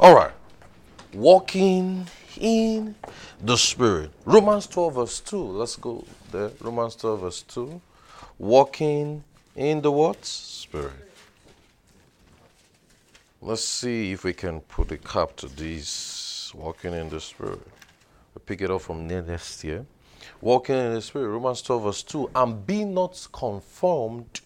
All right. Walking in the Spirit. Romans 12, verse 2. Let's go there. Romans 12, verse 2. Walking in the what? Spirit. Let's see if we can put a cap to this. Walking in the Spirit. We pick it up from next year. Walking in the Spirit. Romans 12, verse 2. And be not conformed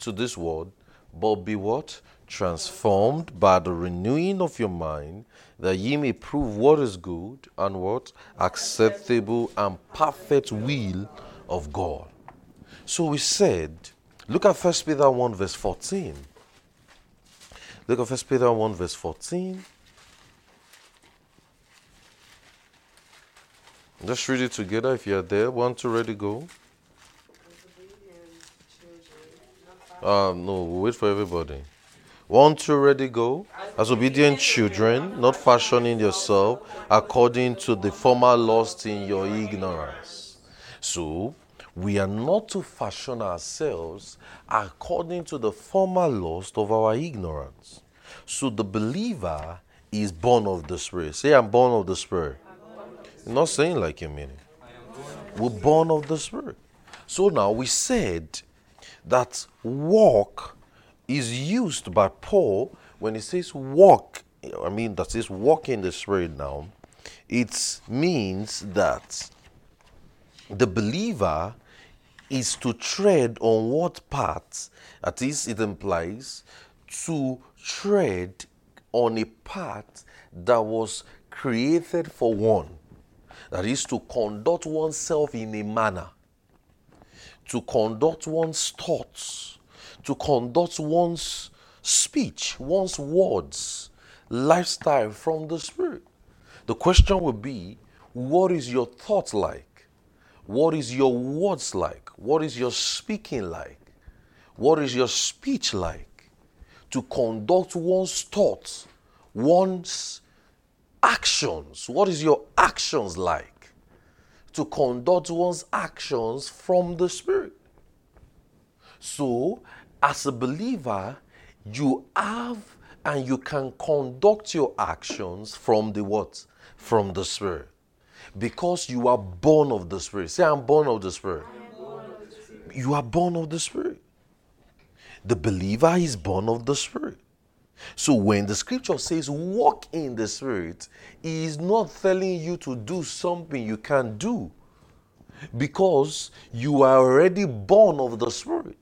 to this world, but be what? Transformed by the renewing of your mind, that ye may prove what is good and what? Acceptable and perfect will of God. So we said, look at 1 Peter 1, verse 14. Look at 1 Peter 1, verse 14. Let's read it together if you're there. One, two, ready, go. Uh, no, we'll wait for everybody. One, two, ready, go. As obedient children, not fashioning yourself according to the former lust in your ignorance. So, we are not to fashion ourselves according to the former lust of our ignorance. So, the believer is born of the Spirit. Say, I'm born of the Spirit. You're not saying like you mean it. We're born of the Spirit. So now we said that walk is used by Paul when he says walk. I mean, that is walk in the Spirit now. It means that the believer is to tread on what path, at least it implies, to tread on a path that was created for one. That is to conduct oneself in a manner, to conduct one's thoughts, to conduct one's speech, one's words, lifestyle from the Spirit. The question will be what is your thought like? What is your words like? What is your speaking like? What is your speech like? To conduct one's thoughts, one's actions. What is your actions like? To conduct one's actions from the Spirit. So, as a believer, you have and you can conduct your actions from the what? From the Spirit. Because you are born of the Spirit. Say, I'm born of the Spirit. You are born of the Spirit. The believer is born of the Spirit. So when the scripture says walk in the spirit, he is not telling you to do something you can't do because you are already born of the spirit.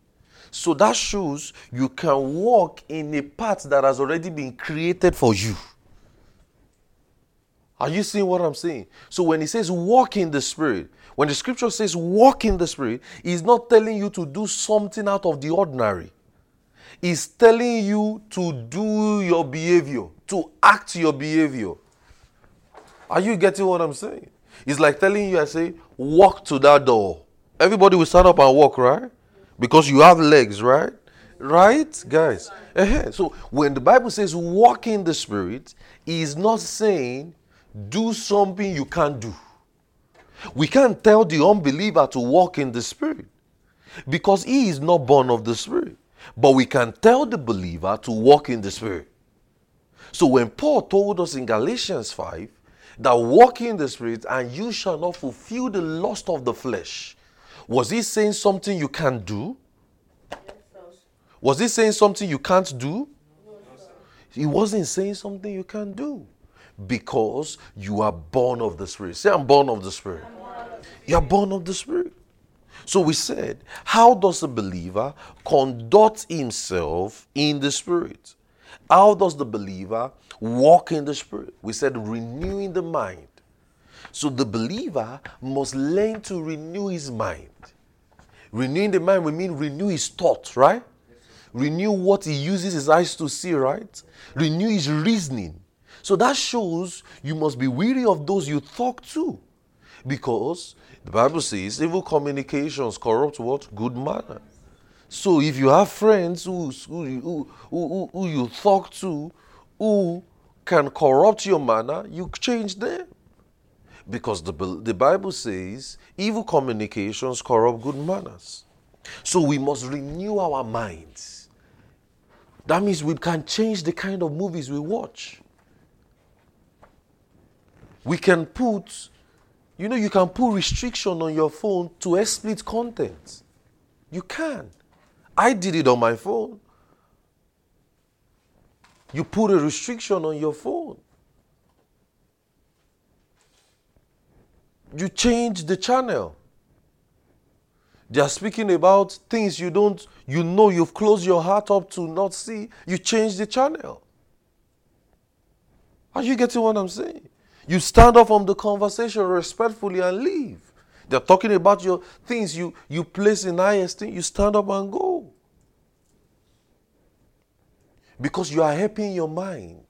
So that shows you can walk in a path that has already been created for you. Are you seeing what I'm saying? So when he says walk in the spirit, when the scripture says walk in the spirit, he's not telling you to do something out of the ordinary He's telling you to do your behavior, to act your behavior. Are you getting what I'm saying? It's like telling you, I say, walk to that door. Everybody will stand up and walk, right? Because you have legs, right? Right, guys? Uh-huh. So when the Bible says walk in the Spirit, is not saying do something you can't do. We can't tell the unbeliever to walk in the Spirit because he is not born of the Spirit. But we can tell the believer to walk in the Spirit. So when Paul told us in Galatians 5 that walk in the Spirit and you shall not fulfill the lust of the flesh, was he saying something you can't do? Was he saying something you can't do? He wasn't saying something you can't do because you are born of the Spirit. Say, I'm born of the Spirit. You are born of the Spirit. So we said, how does a believer conduct himself in the Spirit? How does the believer walk in the Spirit? We said, renewing the mind. So the believer must learn to renew his mind. Renewing the mind, we mean renew his thoughts, right? Renew what he uses his eyes to see, right? Renew his reasoning. So that shows you must be weary of those you talk to. Because the Bible says evil communications corrupt what? Good manner. So if you have friends who, who, who, who, you talk to who can corrupt your manner, you change them. Because the, the Bible says evil communications corrupt good manners. So we must renew our minds. That means we can change the kind of movies we watch. We can put, you know, you can put restriction on your phone to explicit content. You can. I did it on my phone. You put a restriction on your phone. You change the channel. They are speaking about things you don't, you know, you've closed your heart up to not see. You change the channel. Are you getting what I'm saying? You stand up from the conversation respectfully and leave. They're talking about your things you, you place in high esteem. You stand up and go. Because you are helping your mind.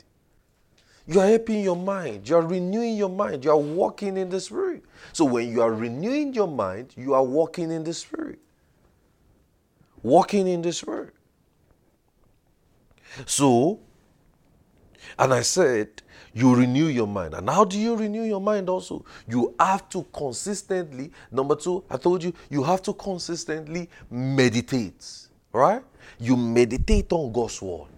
You are helping your mind. You are renewing your mind. You are walking in the Spirit. So when you are renewing your mind, you are walking in the Spirit. Walking in the Spirit. So, and I said, you renew your mind. And how do you renew your mind also? You have to consistently, number two, I told you, you have to consistently meditate. Right? You meditate on God's word.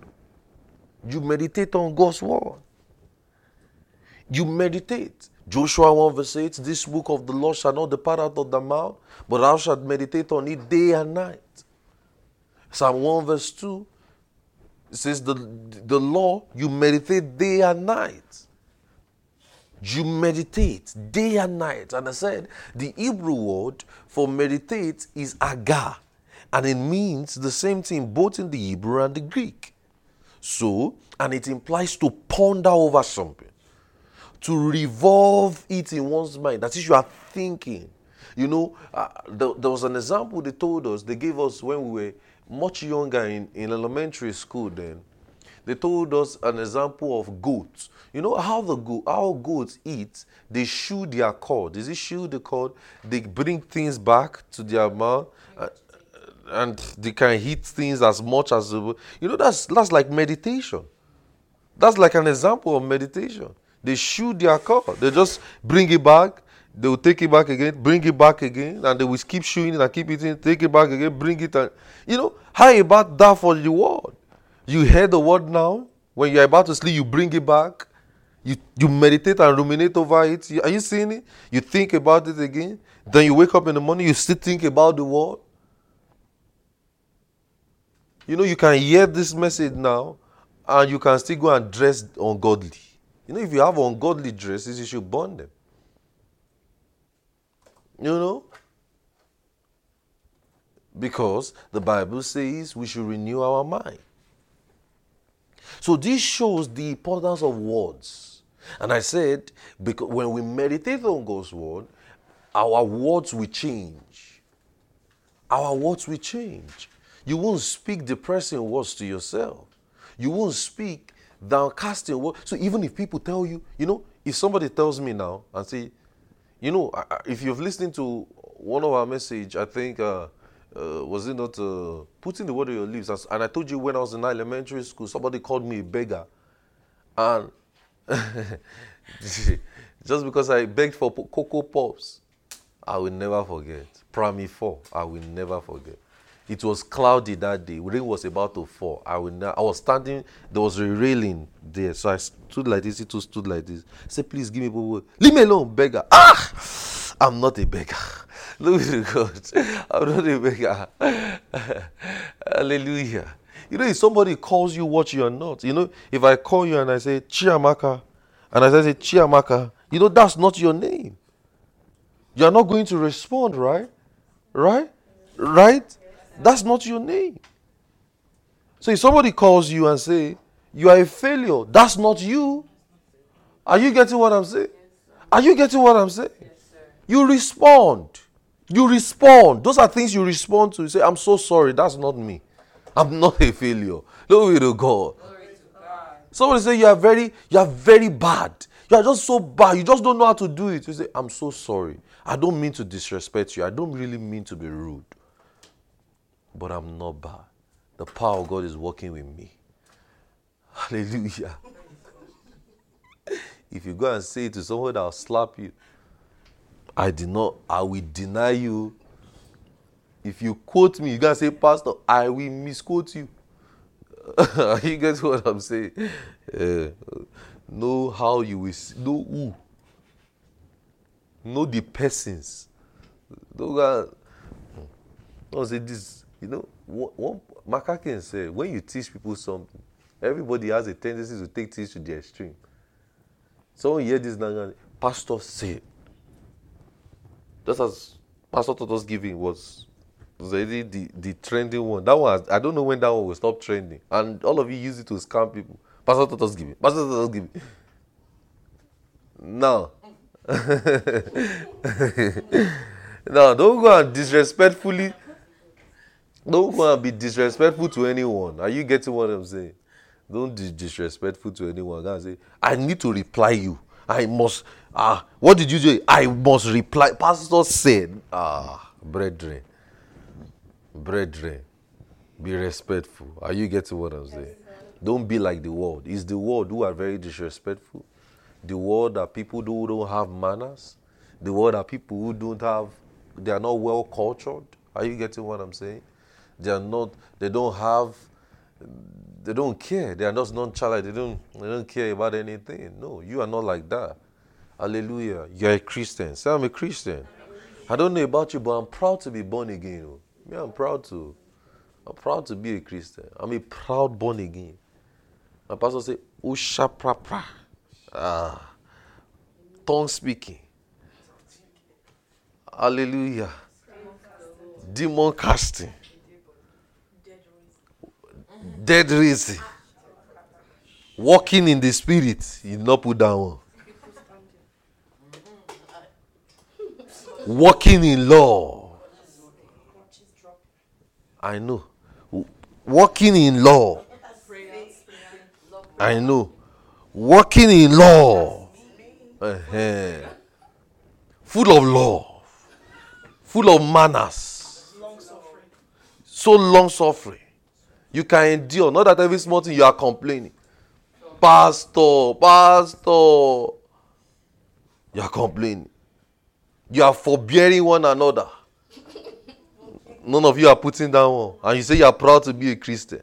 You meditate on God's word. You meditate. Joshua 1 verse 8, this book of the law shall not depart out of the mouth, but thou shalt meditate on it day and night. Psalm 1 verse 2, it says the, the law, you meditate day and night. You meditate day and night. And I said the Hebrew word for meditate is hagah. And it means the same thing both in the Hebrew and the Greek. So, and it implies to ponder over something, to revolve it in one's mind. That is, you are thinking. You know, uh, there, there was an example they told us, they gave us when we were much younger in, in elementary school then. They told us an example of goats. You know how the go- how goats eat? They chew their cord. Is it chew the cord? They bring things back to their mouth, uh, and they can eat things as much as you know. That's that's like meditation. That's like an example of meditation. They shoot their car. They just bring it back. They will take it back again, bring it back again, and they will keep shooting it and keep eating. Take it back again, bring it. And, you know how about that for the word? You hear the word now. When you're about to sleep, you bring it back. You, you meditate and ruminate over it. Are you seeing it? You think about it again. Then you wake up in the morning, you still think about the word. You know, you can hear this message now and you can still go and dress ungodly. You know, if you have ungodly dresses, you should burn them. You know? Because the Bible says we should renew our mind. So this shows the importance of words. And I said, because when we meditate on God's word, our words will change. Our words will change. You won't speak depressing words to yourself. You won't speak downcasting words. So even if people tell you, you know, if somebody tells me now and say, you know, if you've listened to one of our message, I think uh, uh, was it not uh, putting the word on your lips? And I told you when I was in elementary school, somebody called me a beggar, and just because I begged for cocoa pops, I will never forget. Primary four, I will never forget. It was cloudy that day. Rain was about to fall. I, I was standing, there was a railing there. So I stood like this, too stood like this. I said, please give me Bobo. Leave me alone, beggar. Ah! I'm not a beggar. Look at God. I'm not a beggar. Hallelujah. You know, if somebody calls you what you're not, you know, if I call you and I say Chiamaka, and I say Chiamaka, you know, that's not your name. You're not going to respond, right? Right? Right? That's not your name. So if somebody calls you and say, you are a failure, that's not you. Are you getting what I'm saying? Are you getting what I'm saying? you respond. You respond. Those are things you respond to. You say, I'm so sorry, that's not me. I'm not a failure. Glory to God. Somebody say you are very, you are very bad. You are just so bad. You just don't know how to do it. You say, I'm so sorry. I don't mean to disrespect you. I don't really mean to be rude but I'm not bad. The power of God is working with me. Hallelujah. if you go and say it to someone that will slap you, I did not, I will deny you. If you quote me, you gotta say, Pastor, I will misquote you. you get what I'm saying? Uh, know how you will, know who Know the persons. Don't go. Don't say this. You know, one McCracken said, when you teach people something, everybody has a tendency to take things to the extreme. Someone hear this now, Pastor said, just as Pastor taught us giving was was already the, the trending one. That one, I don't know when that one will stop trending. And all of you use it to scam people. Pastor taught us giving. Pastor taught us giving. Now, now, don't go and disrespectfully. Don't go and be disrespectful to anyone. Are you getting what I'm saying? Don't be disrespectful to anyone. Go and say, I need to reply you. I must. Ah, what did you say? I must reply. Pastor said, Ah, brethren, brethren, be respectful. Are you getting what I'm saying? Don't be like the world. It's the world who are very disrespectful. The world that people who don't have manners. The world that people who don't have, they are not well cultured. Are you getting what I'm saying? They are not. They don't have. They don't care. They are just nonchalant. They don't. They don't care about anything. No, you are not like that. Hallelujah. You're a Christian. Say I'm a Christian. I don't know about you, but I'm proud to be born again. oh. Me, I'm proud to. I'm proud to be a Christian. I'm a proud born again. My pastor say, Usha prapra. Ah. Tongue speaking. Hallelujah. Demon casting. Dead raising. Walking in the spirit. You not put that one. Walking in law. I know. Walking in law. I know. Walking in law. Uh-huh. Full of love. Full of manners. So long suffering. You can endure. Not that every small thing you are complaining. Pastor, pastor. You are complaining. You are forbearing one another. None of you are putting down one. And you say you are proud to be a Christian.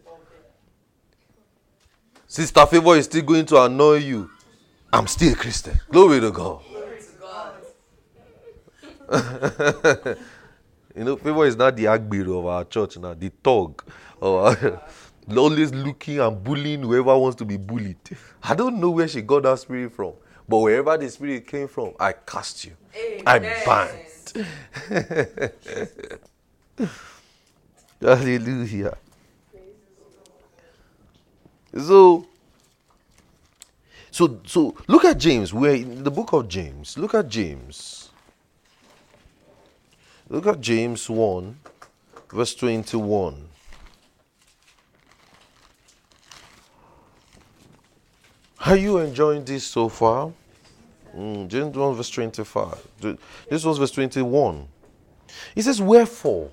Sister Favor is still going to annoy you. I'm still a Christian. Glory to God. you know, Favor is not the Agbero of our church now, the thug. Of our, uh, always looking and bullying whoever wants to be bullied. I don't know where she got that spirit from. But wherever the spirit came from, I cast you. I bind. Hallelujah. So, so, so look at James. We're in the book of James. Look at James. Look at James 1, verse 21. Are you enjoying this so far? Mm, James 1, verse 25. This was verse 21. He says, Wherefore,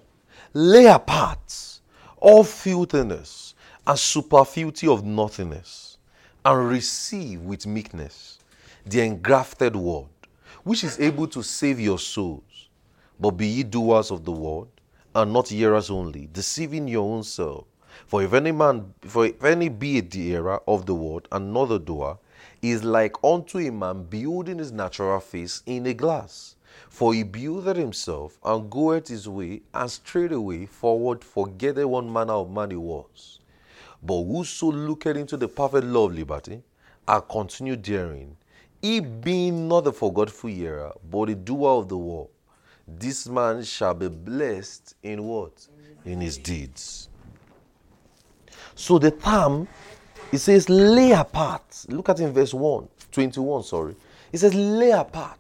lay apart all filthiness and superfluity of nothingness, and receive with meekness the engrafted word, which is able to save your souls. But be ye doers of the word, and not hearers only, deceiving your own self. For if any man, for if any be a hearer of the word another doer, is like unto a man building his natural face in a glass. For he builded himself and goeth his way, and straightway forward forgetteth one manner of man he was. But whoso looketh into the perfect law of liberty, and continue therein, he being not the forgetful hearer, but a doer of the word, this man shall be blessed in what? In his deeds. So the term, it says lay apart. Look at in verse 1, 21, sorry. It says lay apart.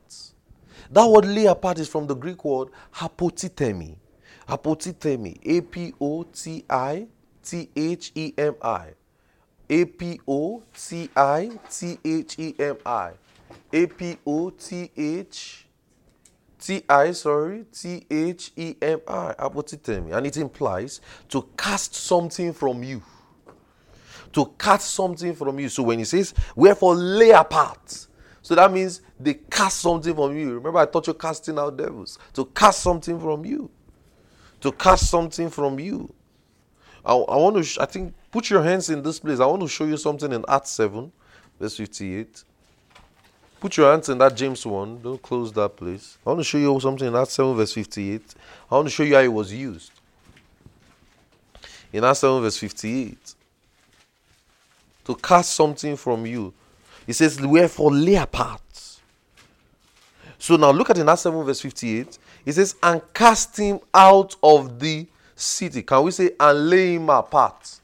That word lay apart is from the Greek word apotithemi. Apotithemi. A P O T I T H E M I. A P O T I T H E M I. A P O T H T I, sorry, T H E M I. Apotithemi. And it implies to cast something from you to cast something from you. So when he says, wherefore lay apart, so that means they cast something from you. Remember, I taught you casting out devils. To cast something from you. To cast something from you. I, I want to, sh- I think, put your hands in this place. I want to show you something in Acts 7, verse 58. Put your hands in that James 1. Don't close that, please. I want to show you something in Acts 7, verse 58. I want to show you how it was used. In Acts 7, verse 58. To cast something from you. He says, Wherefore lay apart. So now look at in Acts 7, verse 58. He says, And cast him out of the city. Can we say, and lay him apart?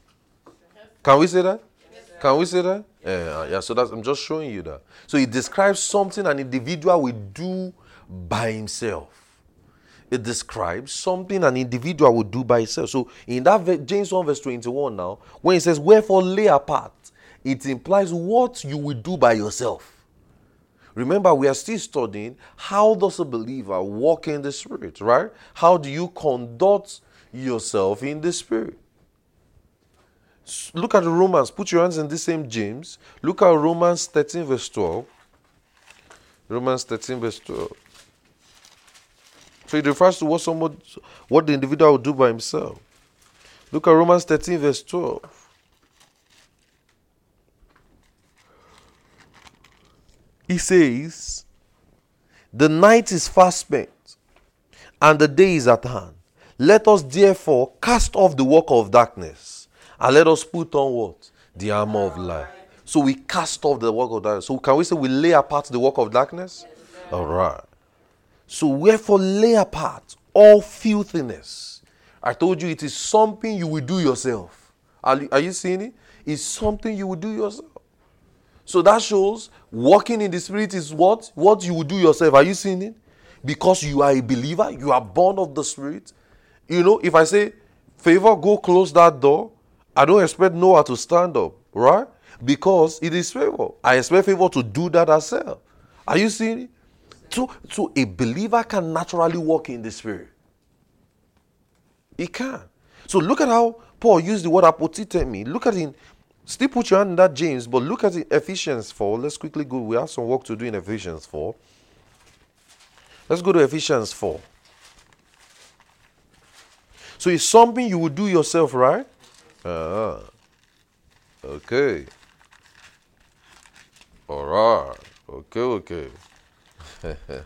Can we say that? Can we say that? Yeah, yeah. So that's I'm just showing you that. So it describes something an individual will do by himself. It describes something an individual will do by himself. So in that James 1 verse 21 now, when it says, Wherefore lay apart, it implies what you will do by yourself. Remember, we are still studying how does a believer walk in the spirit, right? How do you conduct yourself in the spirit? Look at Romans. Put your hands in the same James. Look at Romans 13, verse 12. Romans 13, verse 12. So it refers to what someone, what the individual will do by himself. Look at Romans 13, verse 12. He says, The night is fast spent, and the day is at hand. Let us therefore cast off the work of darkness and let us put on what? The armor of light. So we cast off the work of darkness. So can we say we lay apart the work of darkness? All right. So wherefore lay apart all filthiness. I told you it is something you will do yourself. Are, are you seeing it? It's something you will do yourself. So that shows walking in the spirit is what? What you will do yourself. Are you seeing it? Because you are a believer, you are born of the spirit. You know, if I say, favor, go close that door, I don't expect Noah to stand up, right? Because it is favor. I expect favor to do that herself. Are you seeing it? So, so a believer can naturally walk in the spirit. He can. So look at how Paul used the word apotithemi. Look at it. Still put your hand in that James, but look at Ephesians 4. Let's quickly go. We have some work to do in Ephesians 4. Let's go to Ephesians 4. So it's something you would do yourself, right? Ah. Okay. All right. Okay, okay.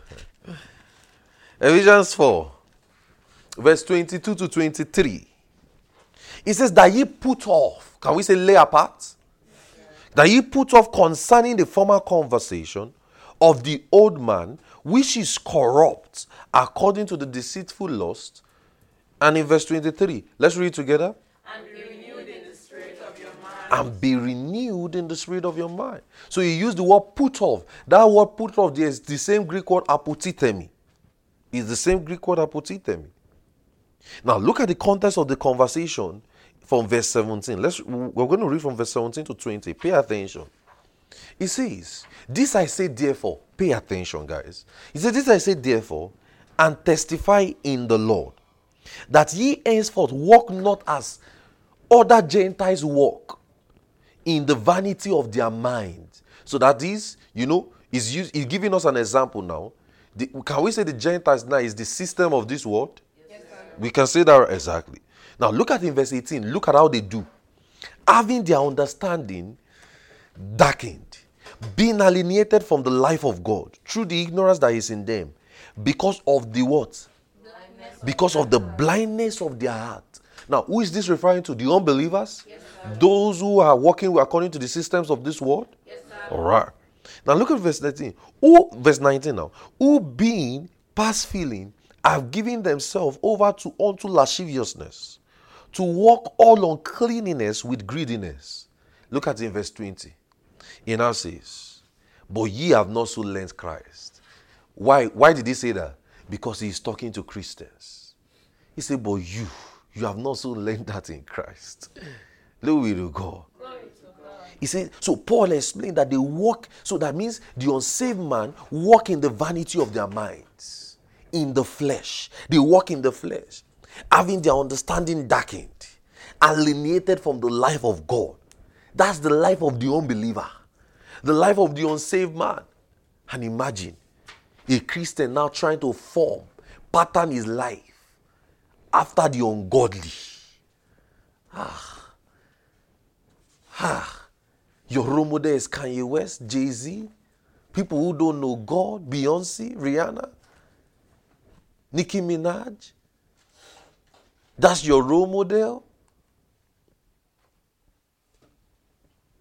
Ephesians 4, verse 22 to 23. It says that ye put off, can we say lay apart? That ye put off concerning the former conversation of the old man, which is corrupt according to the deceitful lust. And in verse 23, let's read together and be renewed in the spirit of your mind. So he used the word put off. That word put off is the same Greek word apotithemi. It's the same Greek word apotithemi. Now look at the context of the conversation from verse 17. Let's we're going to read from verse 17 to 20. Pay attention. He says, This I say therefore, pay attention, guys. He says, This I say therefore, and testify in the Lord, that ye henceforth walk not as other Gentiles walk, in the vanity of their mind. So that is, you know, is is giving us an example now. The, can we say the Gentiles now is the system of this world? Yes, we can say that exactly. Now look at in verse 18. Look at how they do. Having their understanding darkened, being alienated from the life of God through the ignorance that is in them, because of the what? Blindness because of the blindness of their heart. Now, who is this referring to? The unbelievers? Yes, Those who are walking according to the systems of this world? Yes, All right. Now look at verse 19. Who, verse 19 now. Who being past feeling have given themselves over to unto lasciviousness, to walk all uncleanness with greediness. Look at in verse 20. He now says, But ye have not so learned Christ. Why, why did he say that? Because he is talking to Christians. He said, But you you have not so learned that in Christ. Glory to God. He said, so Paul explained that they walk, so that means the unsaved man walk in the vanity of their minds, in the flesh. They walk in the flesh, having their understanding darkened, alienated from the life of God. That's the life of the unbeliever, the life of the unsaved man. And imagine a Christian now trying to form, pattern his life after the ungodly. Ah. Ah. Your role model is Kanye West, Jay Z, People who don't know God, Beyonce, Rihanna, Nicki Minaj. That's your role model.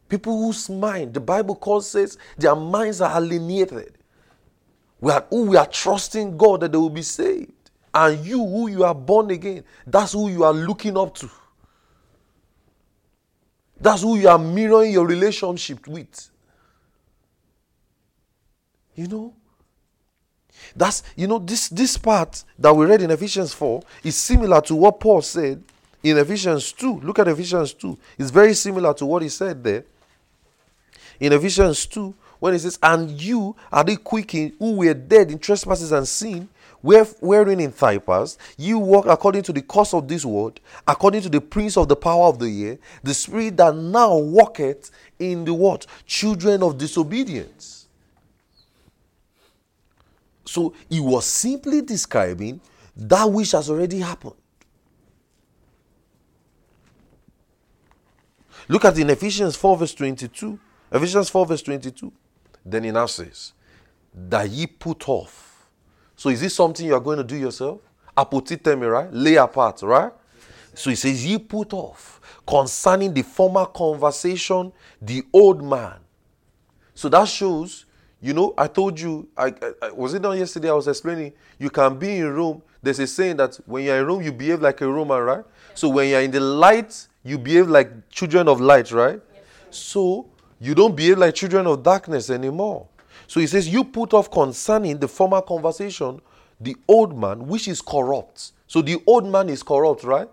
People whose mind, the Bible calls says, their minds are alienated. We are, we are trusting God that they will be saved. And you, who you are born again, that's who you are looking up to. That's who you are mirroring your relationship with. You know? That's you know this this part that we read in Ephesians 4 is similar to what Paul said in Ephesians 2. Look at Ephesians 2. It's very similar to what he said there. In Ephesians 2, when he says, And you are the quickened who were dead in trespasses and sin, wherein in Cyprus you walk according to the course of this world, according to the prince of the power of the air, the spirit that now walketh in the what? Children of disobedience. So he was simply describing that which has already happened. Look at in Ephesians 4, verse 22. Ephesians 4, verse 22. Then he now says, That ye put off. So is this something you are going to do yourself? Apotithemi, right? Lay apart, right? So he says, Ye put off concerning the former conversation, the old man. So that shows, you know, I told you, I, I, I was it not yesterday? I was explaining, you can be in Rome. There's a saying that when you're in Rome, you behave like a Roman, right? So when you're in the light, you behave like children of light, right? So you don't behave like children of darkness anymore. So he says, You put off concerning the former conversation the old man, which is corrupt. So the old man is corrupt, right?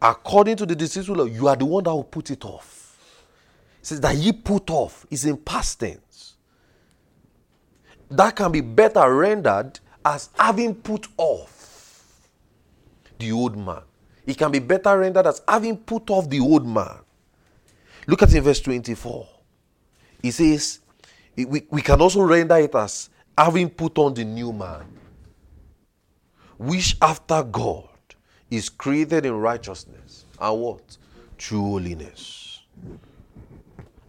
According to the deceitful law, you are the one that will put it off. He says that ye put off is in past tense. That can be better rendered as having put off the old man. It can be better rendered as having put off the old man. Look at in verse 24. He says, we, we can also render it as having put on the new man, which after God is created in righteousness and what? True holiness.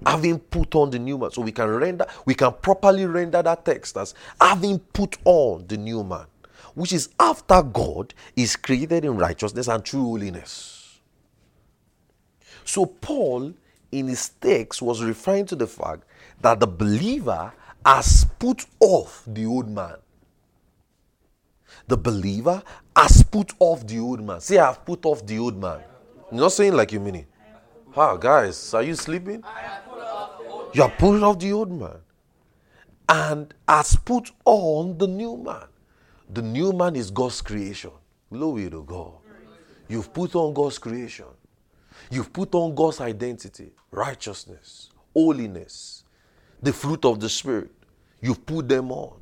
Having put on the new man. So we can render, we can properly render that text as having put on the new man, which is after God is created in righteousness and true holiness. So Paul in his text was referring to the fact that the believer has put off the old man. The believer has put off the old man. Say, I have put off the old man. You're not saying like you mean it. Ah, guys, are you sleeping? You have put off the old man and has put on the new man. The new man is God's creation. Glory to God. You've put on God's creation. You've put on God's identity, righteousness, holiness, the fruit of the Spirit. You've put them on.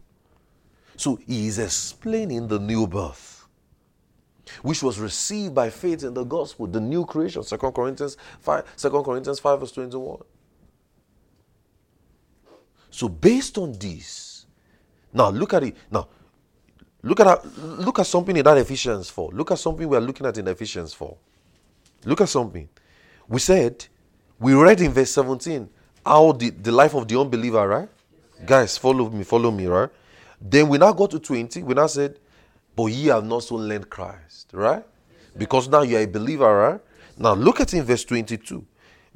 So he is explaining the new birth, which was received by faith in the gospel, the new creation, 2 Corinthians 5, 2 Corinthians 5, verse 21. So based on this, now look at it. Now, look at look at something in that Ephesians 4. Look at something we are looking at in Ephesians 4. Look at something. We said, we read in verse 17 how the, the life of the unbeliever, right? Guys, follow me, follow me, right? Then we now go to 20. We now said, but ye have not so learned Christ, right? Because now you are a believer, right? Now look at in verse 22.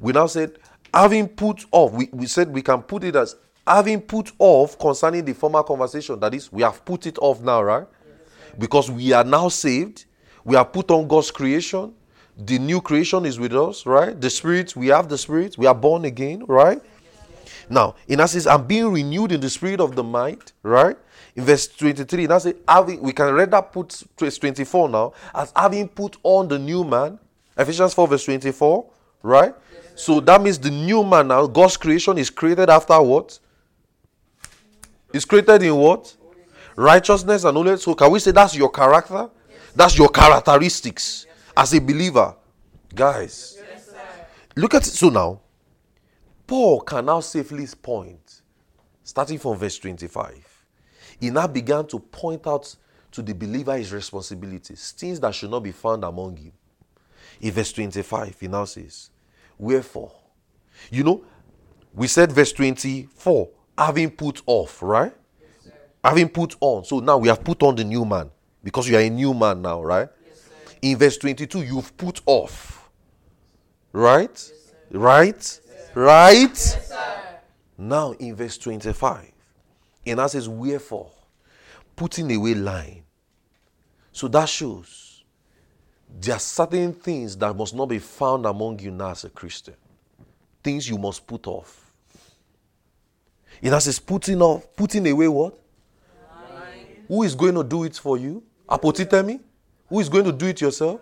We now said, having put off, we, we said we can put it as having put off concerning the former conversation. That is, we have put it off now, right? Because we are now saved. We are put on God's creation the new creation is with us, right? The spirit, we have the spirit, we are born again, right? Now, in essence, I'm being renewed in the spirit of the mind, right? In verse 23, now say we can read that put 24 now as having put on the new man. Ephesians 4, verse 24, right? So that means the new man now, God's creation is created after what? It's created in what? Righteousness and holiness. So can we say that's your character? That's your characteristics as a believer. Guys, look at it. So now, Paul can now safely point, starting from verse 25. He now began to point out to the believer his responsibilities, things that should not be found among him. In verse 25, he now says, Wherefore, you know, we said verse 24, having put off, right? Yes, having put on. So now we have put on the new man because you are a new man now, right? Yes, in verse 22, you've put off. Right? Yes, right? Right? now in verse 25, and that says, Wherefore, putting away lying. So that shows there are certain things that must not be found among you now as a Christian. Things you must put off. And that says putting off, putting away what? Lying. Who is going to do it for you? Apotithemi? Who is going to do it yourself?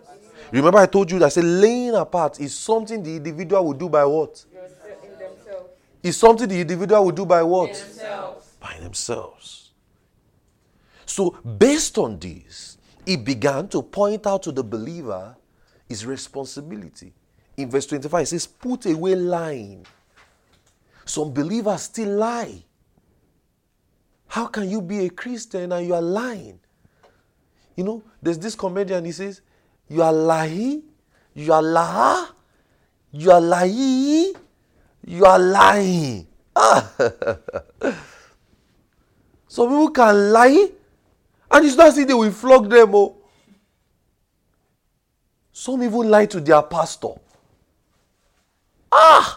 Remember, I told you that I said laying apart is something the individual will do by what? Is something the individual will do by what? Themselves. By themselves. So, based on this, he began to point out to the believer his responsibility. In verse 25, it says, Put away lying. Some believers still lie. How can you be a Christian and you are lying? You know, there's this comedian, he says, You are lying, you are laha, you are lying, you are lying. Ah. Some people can lie, and it's not as if they will flog them. Oh. Some even lie to their pastor. Ah!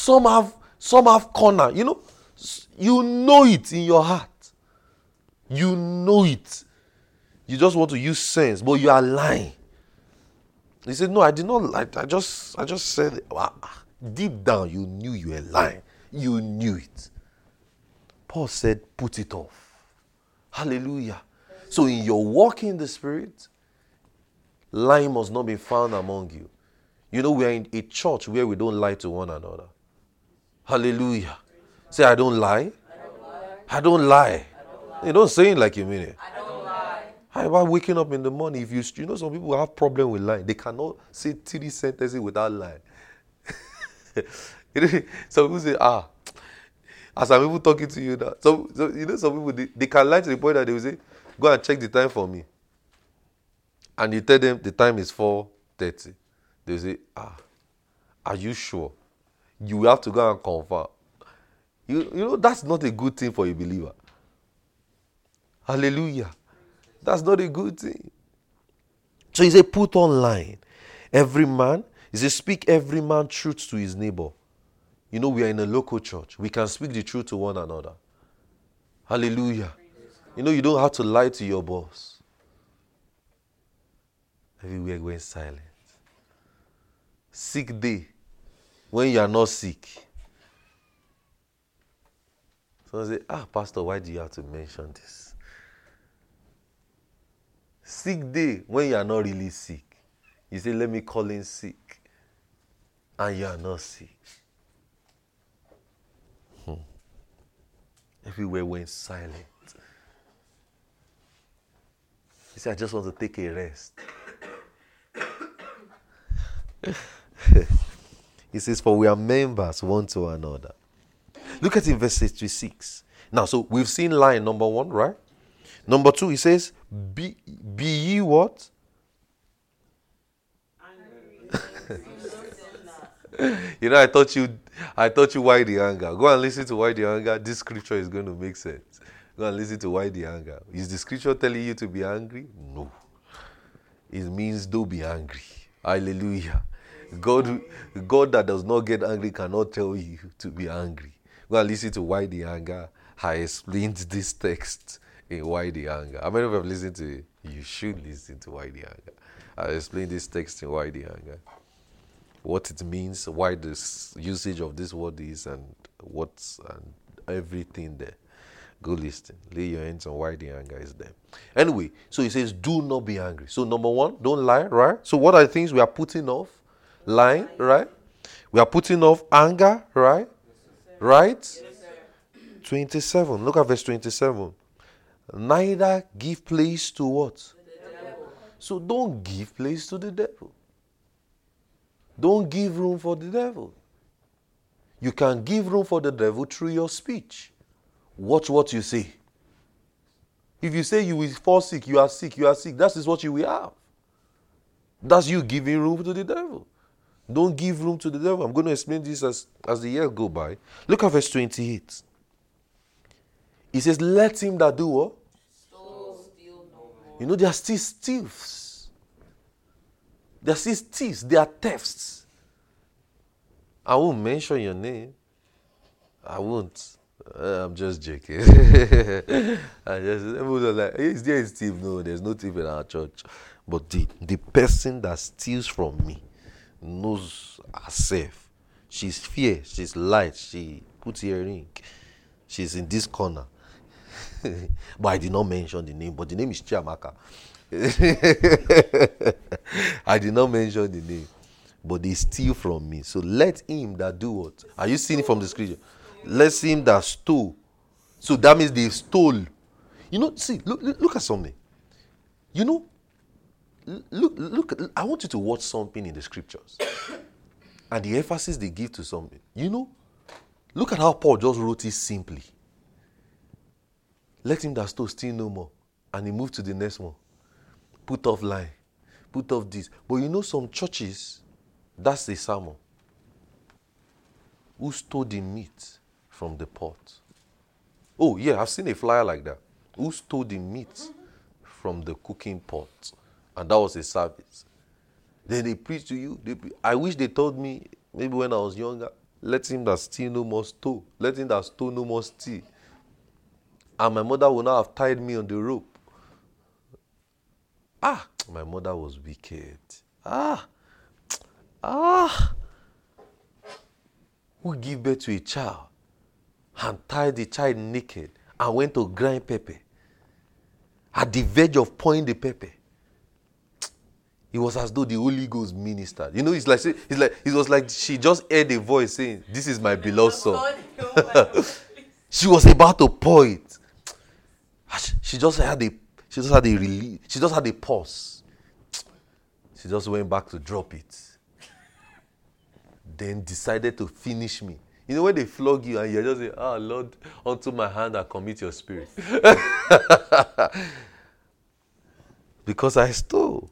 Some have some have corner. You know, you know it in your heart. You know it. You just want to use sense, but you are lying. He said, No, I did not lie. I just I just said ah, deep down you knew you were lying. You knew it. Paul said, put it off. Hallelujah. So in your walk in the spirit, lying must not be found among you. You know, we are in a church where we don't lie to one another. Hallelujah. Say, I don't lie. I don't lie. You don't say it like you mean it. I don't lie. How about waking up in the morning? If you, you know, some people have problem with lying. They cannot say three sentences without lying. some people say, ah, as some people talking to you now. So, so you know, some people they, they can lie to the point that they will say, go and check the time for me. And you tell them the time is 4:30. They say, ah, are you sure? You have to go and confirm. You, you know, that's not a good thing for a believer. Hallelujah. That's not a good thing. So he said, put online every man. He said, speak every man truth to his neighbor. You know, we are in a local church. We can speak the truth to one another. Hallelujah. You know, you don't have to lie to your boss. Everywhere going silent. Sick day when you are not sick. Someone say, Ah, Pastor, why do you have to mention this? Sick day when you are not really sick. You say, Let me call in sick. And you are not sick. Hmm. Everywhere went silent. You say, I just want to take a rest. He says, For we are members one to another. Look at in verse 66. Now, so we've seen line number one, right? Number two, he says, Be, be ye what? you know, I thought you I thought you why the anger. Go and listen to why the anger. This scripture is going to make sense. Go and listen to why the anger. Is the scripture telling you to be angry? No. It means don't be angry. Hallelujah. God, God that does not get angry cannot tell you to be angry. Go and listen to why the anger. I explained this text in why the anger. How many of you have listened to it? You should listen to why the anger. I explained this text in why the anger. What it means, why the usage of this word is, and what's and everything there. Go listen. Lay your hands on why the anger is there. Anyway, so he says, do not be angry. So number one, don't lie, right? So what are the things we are putting off? Lying, right? We are putting off anger, right? Right? 27. Look at verse 27. Neither give place to what? So don't give place to the devil. Don't give room for the devil. You can give room for the devil through your speech. Watch what you say. If you say you will fall sick, you are sick, you are sick, that is what you will have. That's you giving room to the devil. Don't give room to the devil. I'm going to explain this as, as the years go by. Look at verse 28. He says, Let him that do what? You know, they are still thieves. They are still thieves. They are thefts. I won't mention your name. I won't. Uh, I'm just joking. I just everyone like, is there a thief? No, there's no thief in our church. But the the person that steals from me knows herself. She's fair, she's light, she puts earring, she's in this corner. but I did not mention the name, but the name is Chiamaka. I did not mention the name, but they steal from me. So let him that do what? Are you seeing it from the scripture? Let him that stole. So that means they stole. You know, see, look, look at something. You know, look, look, I want you to watch something in the scriptures and the emphasis they give to something. You know, look at how Paul just wrote it simply. Let him that stole steal no more. And he moved to the next one. Put off lie. Put off this. But you know, some churches, that's the sermon. Who stole the meat from the pot? Oh, yeah, I've seen a flyer like that. Who stole the meat from the cooking pot? And that was a service. Then they preach to you. Pre- I wish they told me, maybe when I was younger, let him that steal no more steal. Let him that stole no more steal. And my mother would not have tied me on the rope. Ah, my mother was wicked. Ah, ah. Who give birth to a child and tied the child naked and went to grind pepper at the verge of pouring the pepper. It was as though the Holy Ghost ministered. You know, it's like it's like it was like she just heard a voice saying, "This is my beloved son." she was about to pour it. She just had a she just had a release. She just had a pause. She just went back to drop it. Then decided to finish me. You know when they flog you and you're just saying, "Ah, oh, Lord, unto my hand I commit your spirit," because I stole.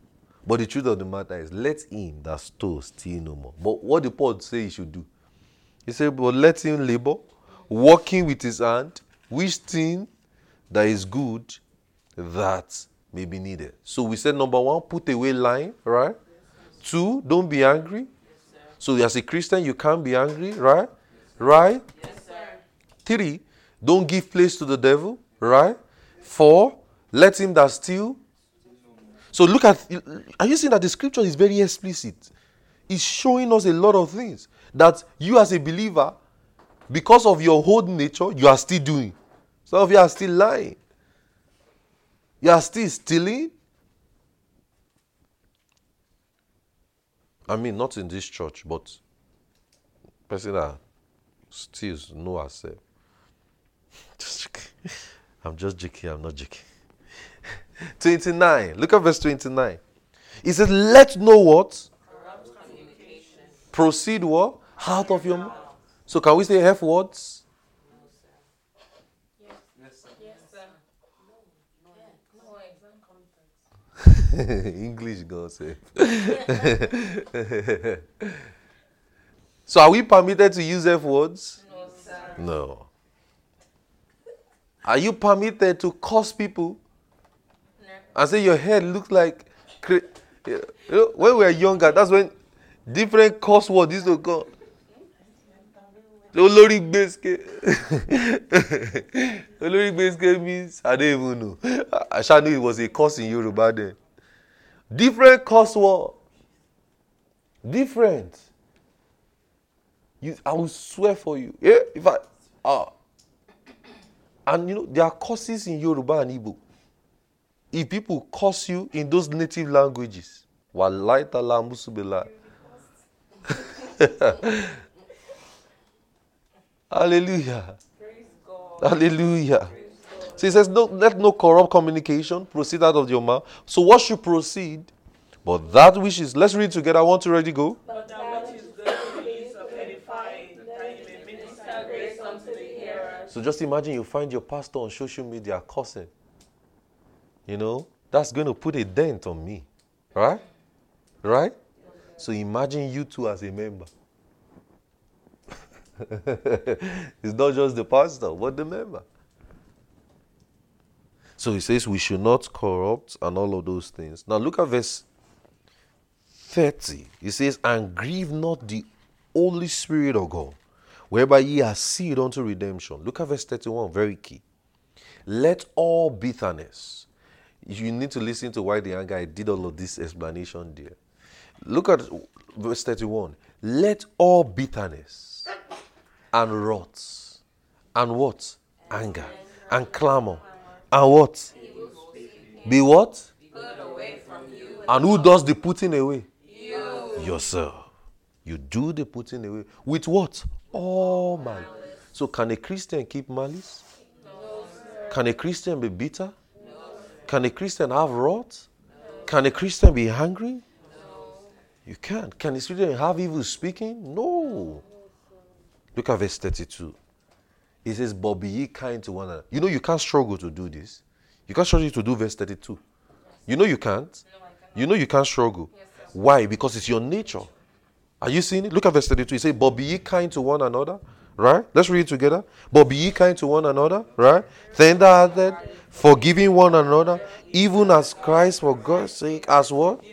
But the truth of the matter is, let him that stole steal no more. But what the Paul say he should do? He said, but let him labor, working with his hand, which thing that is good that may be needed. So we said number one, put away lying, right? Yes, Two, don't be angry. Yes, so as a Christian, you can't be angry, right? Right? Yes, Three, don't give place to the devil, right? Four, let him that steal so look at, are you seeing that the scripture is very explicit? It's showing us a lot of things that you as a believer, because of your old nature, you are still doing. Some of you are still lying. You are still stealing. I mean, not in this church, but person that steals know herself. I'm just joking, I'm not joking. 29. Look at verse 29. He says, Let no what? Proceed what? Out of your mouth. So can we say F words? English God say. so are we permitted to use F words? No, sir. No. Are you permitted to curse people? And say your head looks like you know, when we were younger that's when different curse words used to come. Olórí gbèsè olórí gbèsè means i don't even know. I sha know it was a curse in yoruba then. Different curse word. Different. You i will swear for you. Yeah if i ah. And you know there are curses in yoruba and igbo if people curse you in those native languages, wallahi ta'ala musubila. Hallelujah. Praise God. Hallelujah. So he says, no, let no corrupt communication proceed out of your mouth. So what should proceed? But that which is, let's read together. I want to ready go. But that which is good of edifying, that you may minister grace unto the hearer. So just imagine you find your pastor on social media cursing you know, that's going to put a dent on me. Right? Right? So imagine you two as a member. it's not just the pastor, but the member. So he says we should not corrupt and all of those things. Now look at verse 30. He says, And grieve not the Holy Spirit of God, whereby ye are sealed unto redemption. Look at verse 31, very key. Let all bitterness. You need to listen to why the young guy did all of this explanation there. Look at verse 31. Let all bitterness and wrath and what? Anger and clamor and what? Be what? And who does the putting away? You. Yourself. You do the putting away. With what? All malice. So can a Christian keep malice? Can a Christian be bitter? No. Can a Christian have wrath? No. Can a Christian be hungry? You can't. Can a Christian have evil speaking? No. Look at verse 32. He says, But be ye kind to one another. You know, you can't struggle to do this. You can't struggle to do verse 32. You know you can't. You know you can't struggle. Why? Because it's your nature. Are you seeing it? Look at verse 32. He says, But be ye kind to one another. Right? Let's read together. But be ye kind to one another. Right? Tender hearted, forgiving one another, even as Christ for God's sake as what?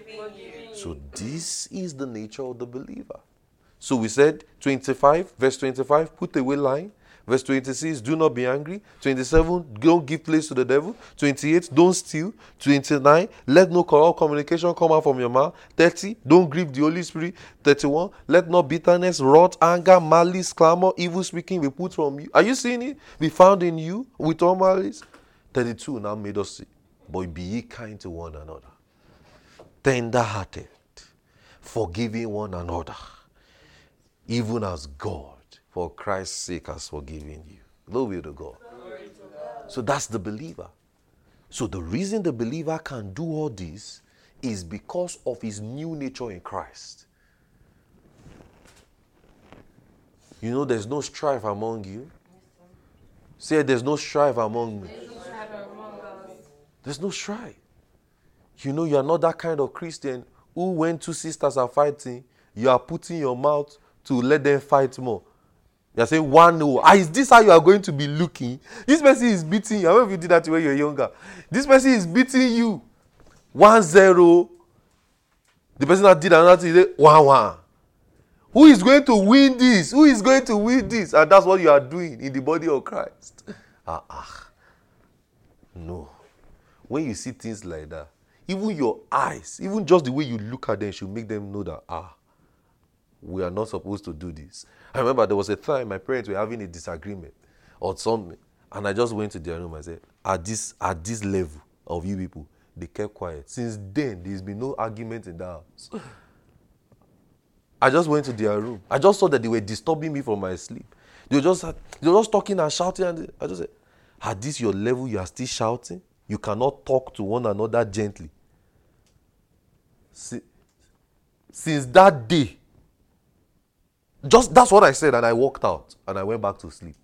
So this is the nature of the believer. So we said 25, verse 25, put away lying, Verse 26, do not be angry. 27, don't give place to the devil. 28, don't steal. 29, let no corrupt communication come out from your mouth. 30, don't grieve the Holy Spirit. 31, let no bitterness, wrath, anger, malice, clamor, evil speaking be put from you. Are you seeing it? Be found in you with all malice. 32 now made us see. But be ye kind to one another, tender hearted, forgiving one another, even as God for Christ's sake has forgiven you. Glory to God. So that's the believer. So the reason the believer can do all this is because of his new nature in Christ. You know, there's no strife among you. Say, there's no strife among me. There's no strife. You know, you are not that kind of Christian who, when two sisters are fighting, you are putting your mouth to let them fight more. You're saying one no. Ah, is this how you are going to be looking? This person is beating you. I if you did that when you were younger. This person is beating you. One zero. The person that did another thing is one one. Who is going to win this? Who is going to win this? And that's what you are doing in the body of Christ. Ah ah. No. When you see things like that, even your eyes, even just the way you look at them should make them know that ah, we are not supposed to do this. I remember there was a time my parents were having a disagreement or something, and I just went to their room and said, at this at this level of you people, they kept quiet. Since then, there's been no argument in the house. I just went to their room. I just saw that they were disturbing me from my sleep. They were just they were just talking and shouting, and I just said, "At this your level, you are still shouting. You cannot talk to one another gently." See, Since that day, just that's what I said, and I walked out and I went back to sleep.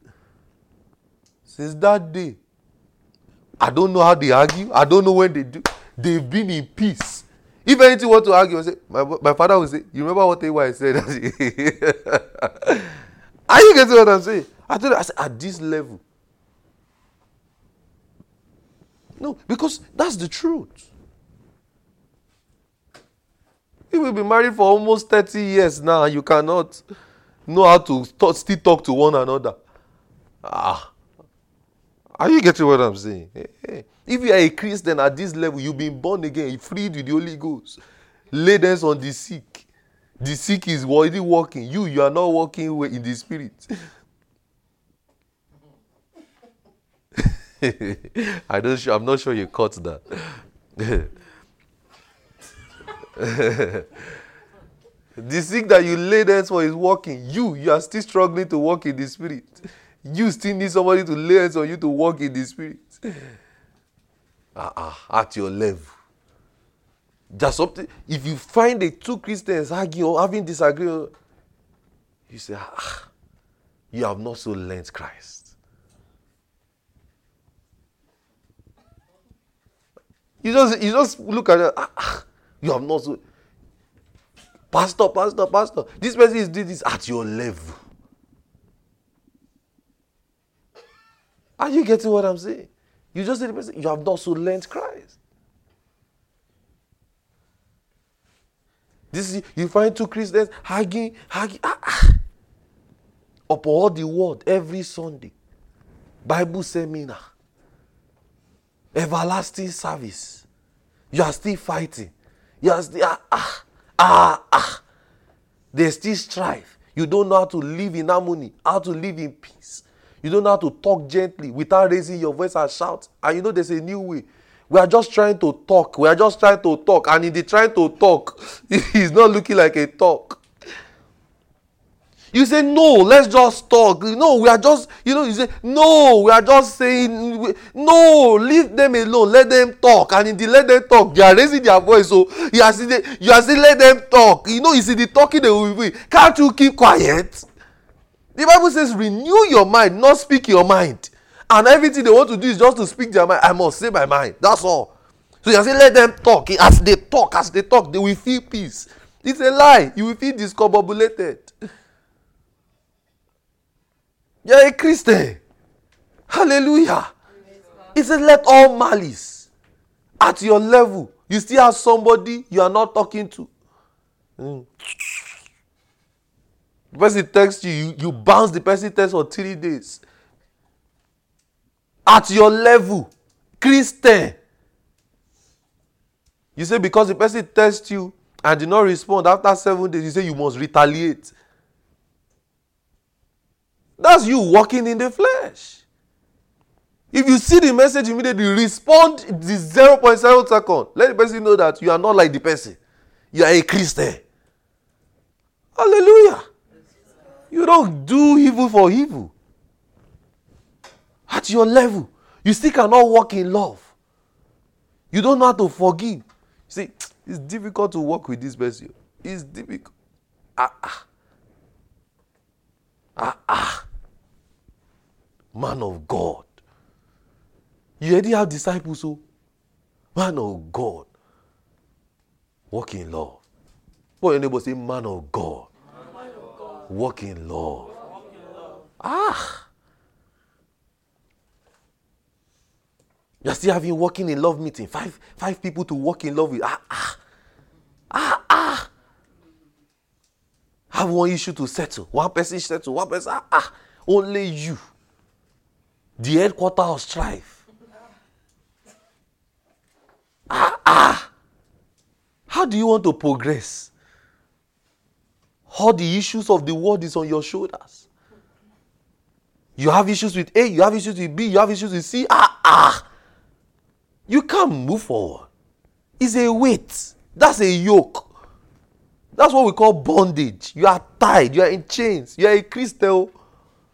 Since that day, I don't know how they argue. I don't know when they do. They've been in peace. If anything want to argue, I say, my, my father will say, You remember what I said? Are you getting what I'm saying? I told you, I said, at this level. No, because that's the truth. You will be married for almost 30 years now. You cannot know how to still talk to one another. Ah. Are you getting what I'm saying? Hey, hey. If you are a Christian at this level, you've been born again, freed with the Holy Ghost. Hands on the sick. The sick is already walking. You, you are not walking in the spirit. I don't. I'm not sure you caught that. The sick that you laid hands for is walking. You, you are still struggling to walk in the spirit. You still need somebody to lay hands on you to walk in the spirit. Uh-uh, at your level. Just something. If you find the two Christians arguing or having disagreement, you say, ah, you have not so learned Christ. You just you just look at it, ah, you have not so Pastor, pastor, pastor. This person is doing this at your level. Are you getting what I'm saying? You just the person, you have not so learned Christ. This is you find two Christians hugging, hugging, ah, ah. upon all the world every Sunday. Bible seminar, everlasting service. You are still fighting. You are still ah ah ah ah. There's still strife. You don't know how to live in harmony, how to live in peace. You don't know how to talk gently without raising your voice and shout. And you know there's a new way. We are just trying to talk. We are just trying to talk. And in the trying to talk, it's not looking like a talk. You say, no, let's just talk. No, we are just, you know, you say, no, we are just saying, no, leave them alone. Let them talk. And in the let them talk, they are raising their voice. So you are saying, you are saying, let them talk. You know, you see the talking they will be. Can't you keep quiet? The Bible says, renew your mind, not speak your mind. And everything they want to do is just to speak their mind. I must say my mind. That's all. So you're saying, let them talk. As they talk, as they talk, they will feel peace. It's a lie. You will feel discombobulated. You're a Christian. Hallelujah. It says, let all malice at your level. You still have somebody you are not talking to. Mm. The person texts you, you, you bounce the person text for three days. At your level, Christian. You say because the person texts you and did not respond after seven days, you say you must retaliate. That's you walking in the flesh. If you see the message immediately, respond the 0.7 second. Let the person know that you are not like the person. You are a Christian. Hallelujah. You don't do evil for evil. At your level, you still cannot walk in love. You don't know how to forgive. See, it's difficult to work with this person. It's difficult. Ah, ah. Ah, ah man of God. You already have disciples, so man of God. Walk in love. What your neighbor say, man of God. Man in love. Walk in love. Ah. You're still having walking in love meeting. Five, five people to walk in love with. Ah, ah. Ah, ah. Have one issue to settle. One person settle. One person. Ah, ah. Only you the headquarter of strife. Ah, ah. How do you want to progress? All the issues of the world is on your shoulders. You have issues with A, you have issues with B, you have issues with C. Ah, ah. You can't move forward. It's a weight. That's a yoke. That's what we call bondage. You are tied. You are in chains. You are a Christian.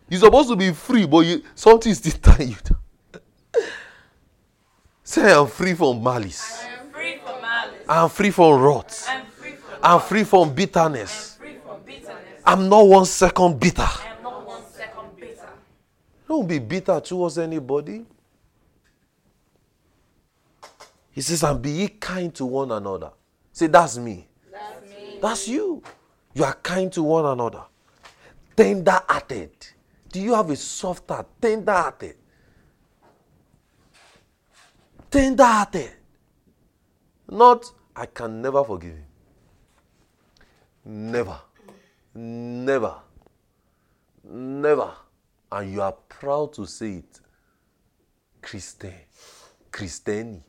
You're supposed to be free, but you, something is still tying you down. Say, I'm free from malice. I am free from malice. I'm free from wrath. I'm free from I'm free from bitterness. free from bitterness. I'm not one second bitter. I am not one second bitter. Don't be bitter towards anybody. He says, and be ye kind to one another. Say, that's me. That's me. That's you. You are kind to one another. Tender hearted. Do you have a soft heart, tender hearted? Tender hearted. Not, I can never forgive him. Never. Never. Never. And you are proud to say it. Christian. Christiani.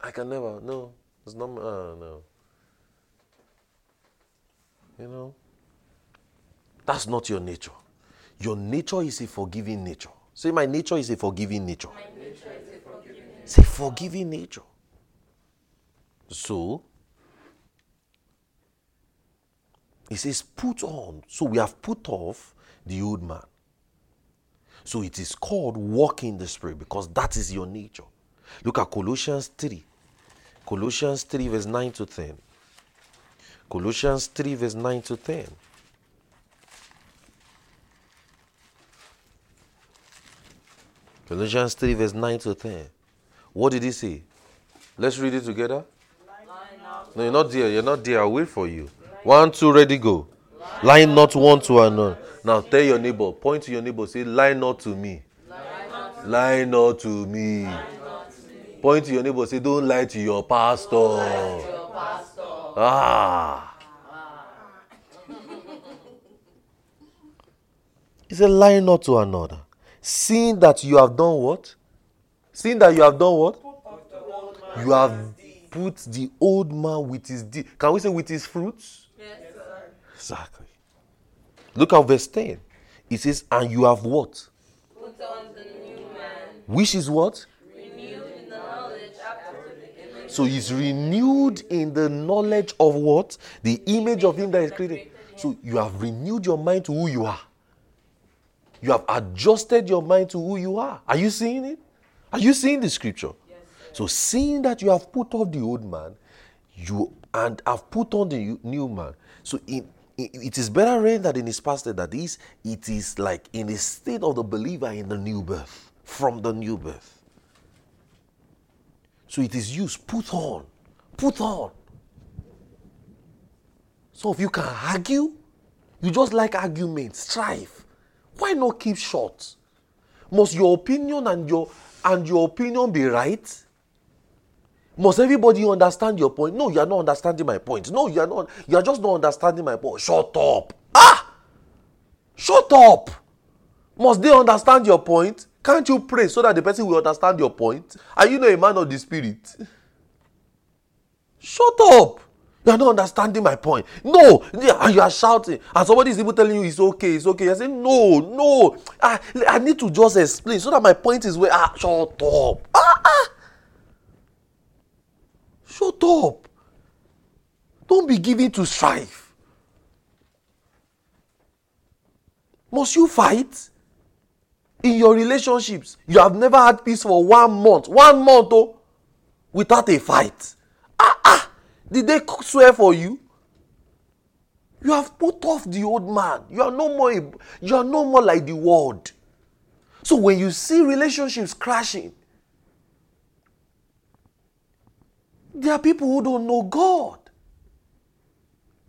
I can never. No. It's not. Uh, no. You know? That's not your nature. Your nature is a forgiving nature. Say, my nature is a forgiving nature. My nature is a forgiving nature. It's forgiving nature. So, it says, put on. So, we have put off the old man. So, it is called walk in the spirit because that is your nature. Look at Colossians 3. Colossians 3, verse 9 to 10. Colossians 3, verse 9 to 10. Colossians 3, verse 9 to 10. What did he say? Let's read it together. No, you're not there. You're not there. I'll wait for you. One, two, ready, go. Line not one to another. Now tell your neighbor, point to your neighbor, say, lie not to me. Lie not to me. Point to your neighbor, say, don't lie to your pastor. Ah. He said, lie not to another. Seeing that you have done what? Seeing that you have done what? You have put the old man with his deed. Can we say with his fruits? Yes, sir. Exactly. Look at verse 10. It says, and you have what? Put on the new man, Which is what? renewed in the knowledge after the image So he's renewed in the knowledge of what? The image of him that is created. So you have renewed your mind to who you are. You have adjusted your mind to who you are. Are you seeing it? Are you seeing the scripture? So seeing that you have put off the old man, you and have put on the new man. So in, in- it is better rendered in his past that is it is like in the state of the believer in the new birth, from the new birth. So it is used, put on, put on. So if you can argue, you just like argument, strife. Why not keep short? Must your opinion and your and your opinion be right? Must everybody understand your point? No, you are not understanding my point. No, you are not. You are just not understanding my point. Shut up. Ah! Shut up. Must they understand your point? Can't you pray so that the person will understand your point? Are you not a man of the spirit? Shut up. You are not understanding my point. No, and you are shouting, and somebody is even telling you it's okay, it's okay. You're saying, No, no, I, I need to just explain so that my point is where. Ah, shut up. Ah, ah. Shut up. Don't be given to strife. Must you fight? In your relationships, you have never had peace for one month. One month, oh, without a fight. Ah, ah. Did they swear for you? You have put off the old man. You are no more. You are no more like the world. So when you see relationships crashing, there are people who don't know God.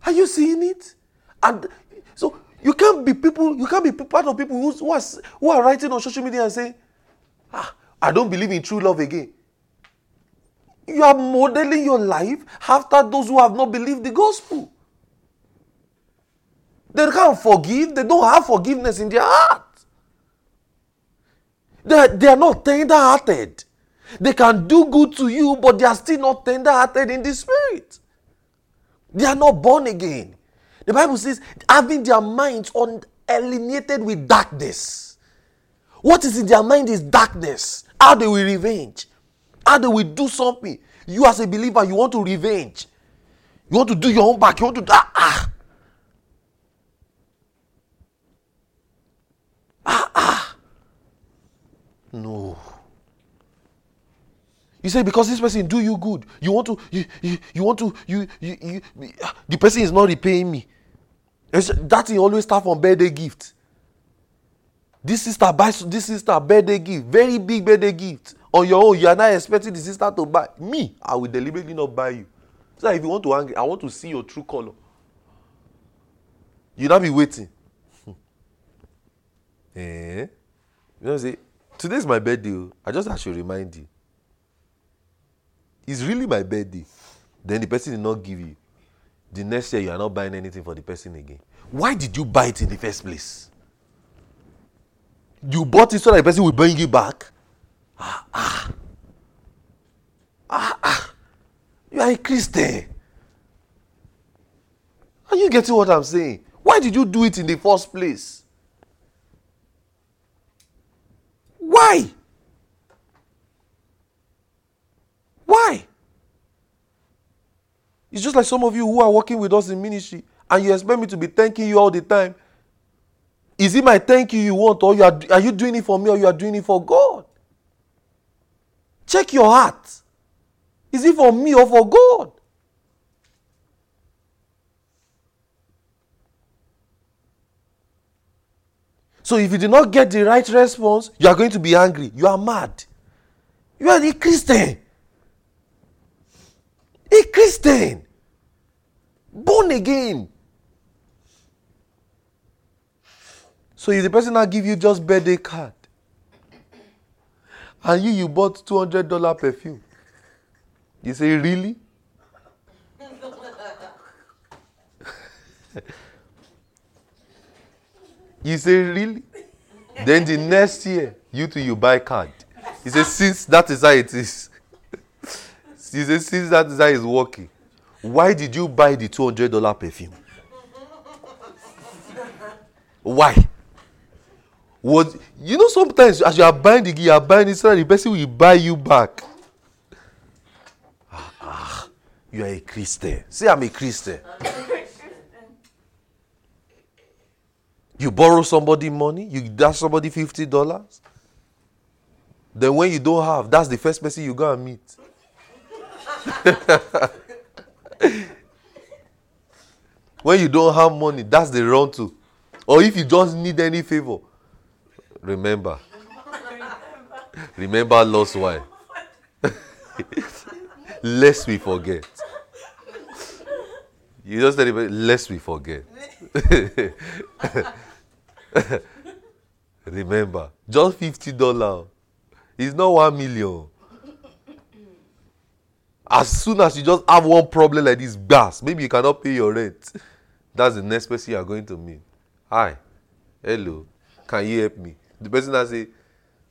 Are you seeing it? And so you can't be people. You can't be part of people who's, who are who are writing on social media and saying, "Ah, I don't believe in true love again." You are modeling your life after those who have not believed the gospel. They can't forgive. They don't have forgiveness in their heart. They are, they are not tender hearted. They can do good to you, but they are still not tender hearted in the spirit. They are not born again. The Bible says, having their minds alienated with darkness. What is in their mind is darkness. How they will revenge. How they will do something. You, as a believer, you want to revenge. You want to do your own back. You want to. Ah, ah. Ah ah. No. You say because this person do you good, you want to you you, you want to you, you you the person is not repaying me. That thing always start from birthday gift. This sister buys this sister birthday gift, very big birthday gift. On your own, you are not expecting the sister to buy. Me, I will deliberately not buy you. So if you want to hang, I want to see your true color. You not be waiting. eh? You know, say today is my birthday. oh. I just I should remind you. It's really my birthday. Then the person did not give you. The next year you are not buying anything for the person again. Why did you buy it in the first place? You bought it so that the person will bring you back. Ah ah. Ah ah. You are a Christian. Are you getting what I'm saying? Why did you do it in the first place? Why? Why? It's just like some of you who are working with us in ministry and you expect me to be thanking you all the time. Is it my thank you you want, or you are, are you doing it for me, or you are doing it for God? Check your heart. Is it for me or for God? So if you did not get the right response, you are going to be angry. You are mad. You are a Christian. A Christian. Born again. So if the person now give you just birthday card, and you you bought two hundred dollar perfume, you say really? you say really? Then the next year, you too you buy card. He say, since that is how it is. he says since that is how it's working. Why did you buy the two hundred dollar perfume? Why? Was you know sometimes as you are buying the you are buying it so that the person will buy you back. Ah, ah, you are a Christian. Say I'm a Christian. You borrow somebody money, you dash somebody fifty dollars. Then when you don't have, that's the first person you go and meet. when you don't have money, that's the run to. Or if you just need any favor, remember. remember Lot's wife. lest we forget. You just tell anybody, lest we forget. remember, just fifty dollars. It's not one million. As soon as you just have one problem like this, gas, maybe you cannot pay your rent. That's the next person you are going to meet. Hi, hello, can you help me? The person that say,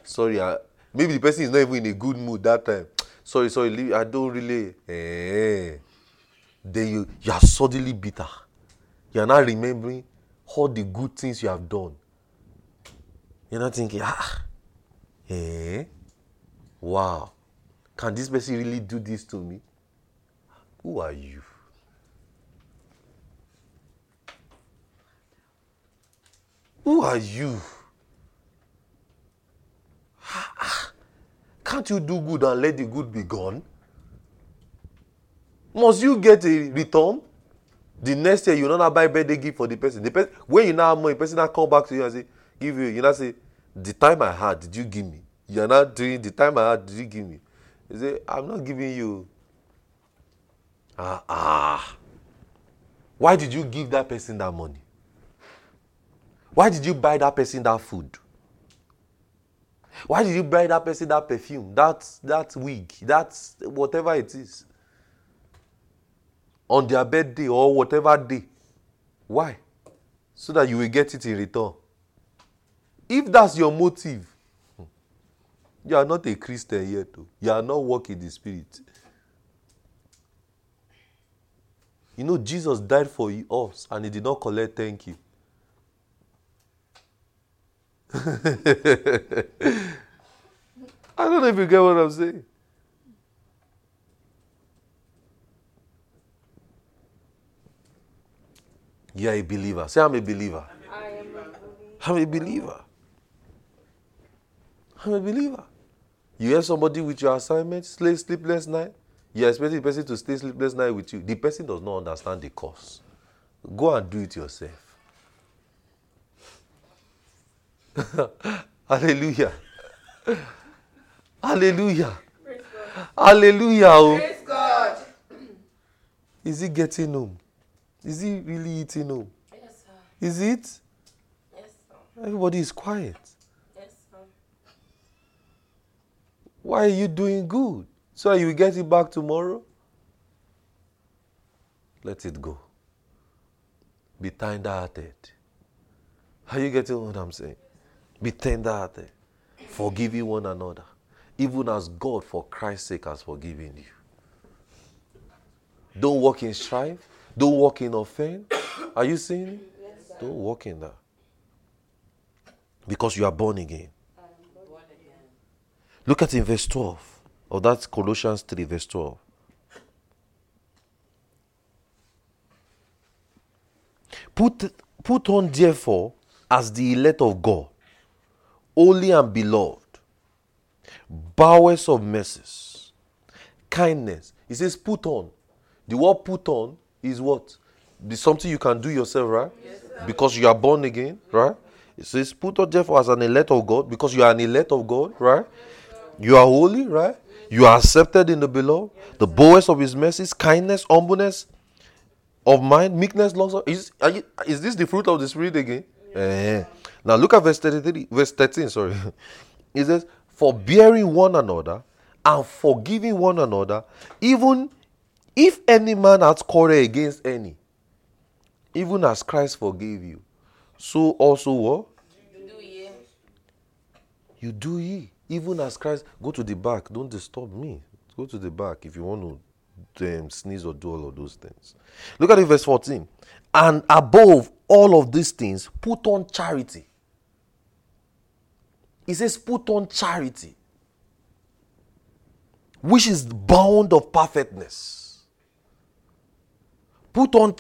sorry, I, maybe the person is not even in a good mood that time. Sorry, sorry, I don't really. Eh. Then you, you are suddenly bitter. You are not remembering all the good things you have done. You're not thinking, ah, eh, wow, can this person really do this to me? Who are you? Who are you? Can't you do good and let the good be gone? Must you get a return? The next year you not buy birthday gift for the person. The person when you now money, the person now come back to you and say, give you, you now say, the time I had, did you give me? You're not doing the time I had, did you give me? You say, I'm not giving you. Ah ah. Why did you give that person that money? Why did you buy that person that food? Why did you buy that person that perfume, that that wig, that whatever it is? On their birthday or whatever day. Why? So that you will get it in return. If that's your motive, hmm, you are not a Christian yet. You are not walking the Spirit. You know, Jesus died for us and he did not collect thank you. I don't know if you get what I'm saying. You are a believer. Say, I'm a believer. I am a believer. I'm a believer. I'm a believer. You hear somebody with your assignment, sleep sleepless night. You expect the person to stay sleepless night with you. The person does not understand the cause. Go and do it yourself. Hallelujah. Hallelujah. Hallelujah. oh. Praise God. Is he getting home? Is he really eating home? Yes, sir. Is it? Yes, sir. Everybody is quiet. Yes, sir. Why are you doing good? So you get it back tomorrow? Let it go. Be tender hearted. Are you getting what I'm saying? Be tender hearted. Forgiving one another. Even as God, for Christ's sake, has forgiven you. Don't walk in strife. Don't walk in offense. Are you seeing? Yes. Don't walk in that. Because you are born again. Born again. Look at in verse 12 of that Colossians 3, verse 12. Put, put on, therefore, as the elect of God, holy and beloved, bowers of mercies, kindness. He says, put on. The word put on is what? The something you can do yourself, right? Because you are born again, right? It says, put on therefore as an elect of God, because you are an elect of God, right? You are holy, right? You are accepted in the beloved. The bowers of his mercies, kindness, humbleness, of mind, meekness, long suffering. Is, are you, is this the fruit of the spirit again? Eh. Now look at verse 33, verse 13, sorry. It says, Forbearing one another and forgiving one another, even if any man has quarrel against any, even as Christ forgave you, so also what? You do ye. You do ye. Even as Christ, go to the back. Don't disturb me. Go to the back if you want to um, sneeze or do all of those things. Look at it, verse 14. And above all of these things, put on charity. He says, put on charity, which is the bound of perfectness. Put on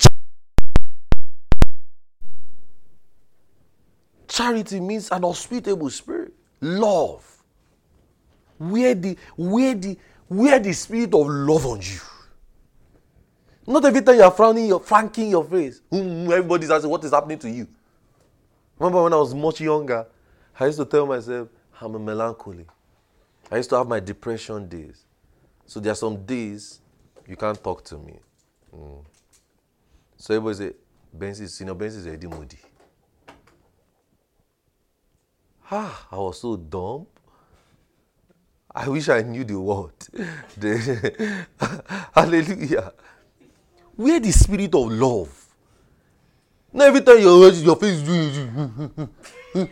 charity means an hospitable spirit, love. Where the where the where the spirit of love on you. Not every time you are frowning, you're franking your face. Everybody's asking what is happening to you. Remember when I was much younger, I used to tell myself I'm a melancholy. I used to have my depression days. So there are some days you can't talk to me. Mm. So everybody say, Benzi, senior Benzi is already moody. Ah, I was so dumb. I wish I knew the word. Hallelujah. Where the spirit of love? Not every time your your face is doing it.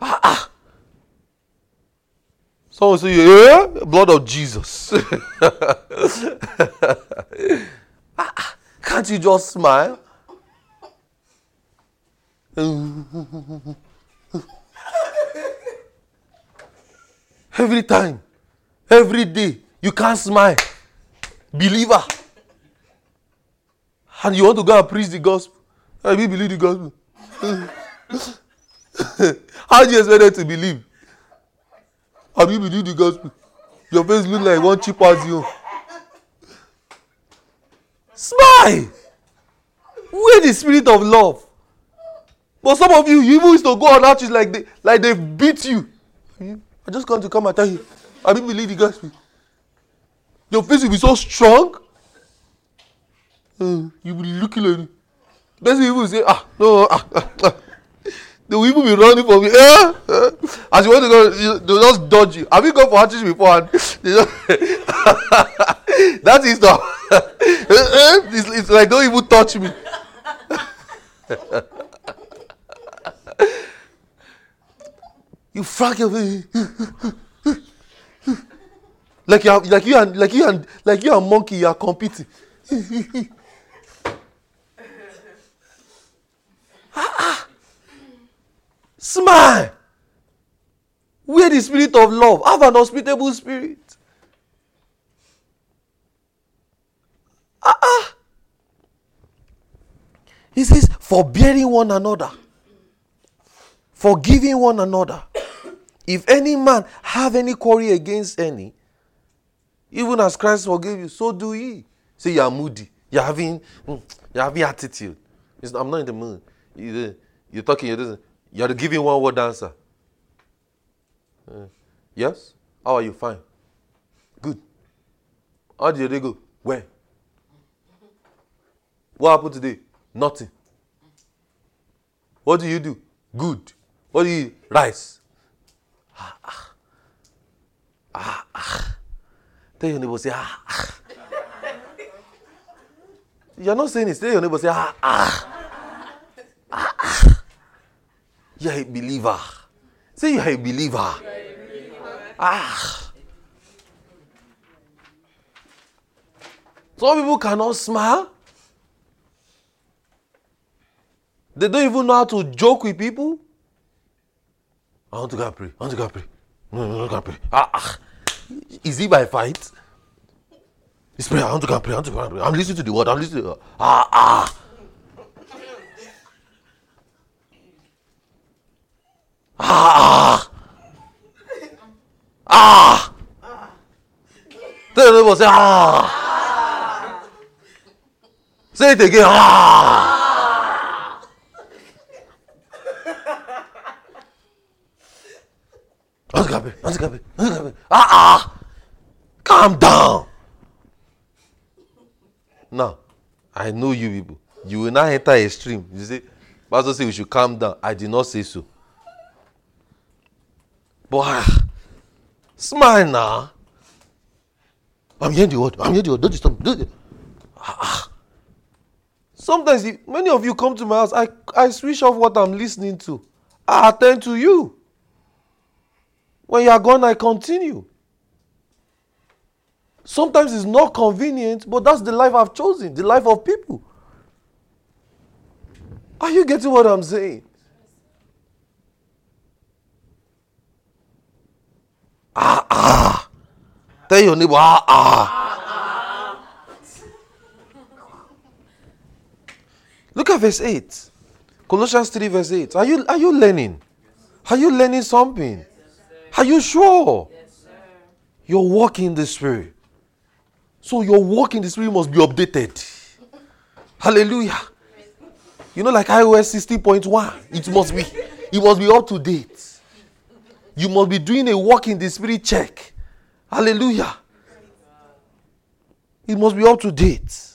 ah, ah. Someone say, yeah, blood of Jesus. Ah, ah. Can't you just smile? Every time, every day, you can't smile. Believer. And you want to go and preach the gospel. I will believe the gospel. How do you expect them to believe? Have you believe the gospel? Your face look like one cheap as you. Smile. Where the spirit of love? But some of you, you even used to go on outreach like they like they beat you. I just come to come and tell you, I didn't believe the gospel. Your face will be so strong. Uh, you will be looking like Best people will say, ah, no, ah, ah, ah. They will even be running for me. Eh? Eh? As you want to go, they'll just dodge you. Have you gone for outreach before? And they just that is the. Eh, eh? it's, it's like don't even touch me. you face. like you are, like you and like you and like you and monkey you are competing. Smile. Where the spirit of love. Have an hospitable spirit. Ah, ah. He says, forbearing one another, forgiving one another. If any man have any quarrel against any, even as Christ forgave you, so do ye. Say you are moody. You're having, mm, you're having attitude. I'm not in the mood. You, you're talking. You're, you're giving one word answer. Uh, yes. How are you? Fine. Good. How did your day go? Where? What happened today? Nothing. What do you do? Good. What do you eat? Rice. Ah, ah. Ah, ah. Tell your neighbor, say, ah, ah. You're not saying it. Tell your neighbor, say, ah, ah. Ah, ah. You're a believer. Say you're a believer. Ah. Some people cannot smile. They don't even know how to joke with people. I want to go and pray. I want to go and pray. No, no, no, go and pray. Ah, ah. Is it by fight? It's prayer. I want to go and pray. I want to go and pray. I'm listening to the word. I'm listening to the Ah, ah. Ah. Ah. Tell your neighbor, say ah. Say it again. Ah. Want to go and pray. Ah, ah. Calm down. Now, I know you people. You will not enter a stream. You say, Pastor say we should calm down. I did not say so. But ah, smile now. I'm hearing the word. I'm hearing the word. Don't disturb me. Don't- Ah, ah. Sometimes, many of you come to my house, I, I switch off what I'm listening to. I attend to you. When you are gone, I continue. Sometimes it's not convenient, but that's the life I've chosen, the life of people. Are you getting what I'm saying? Ah, ah. Tell your neighbor, ah, ah. Look at verse 8. Colossians 3, verse 8. Are you, are you learning? Are you learning something? Are you sure? Yes, sir. You're walking in the Spirit. So your walk in the Spirit must be updated. Hallelujah. You know, like iOS 16.1, it must be, it must be up to date. You must be doing a walk in the Spirit check. Hallelujah. It must be up to date.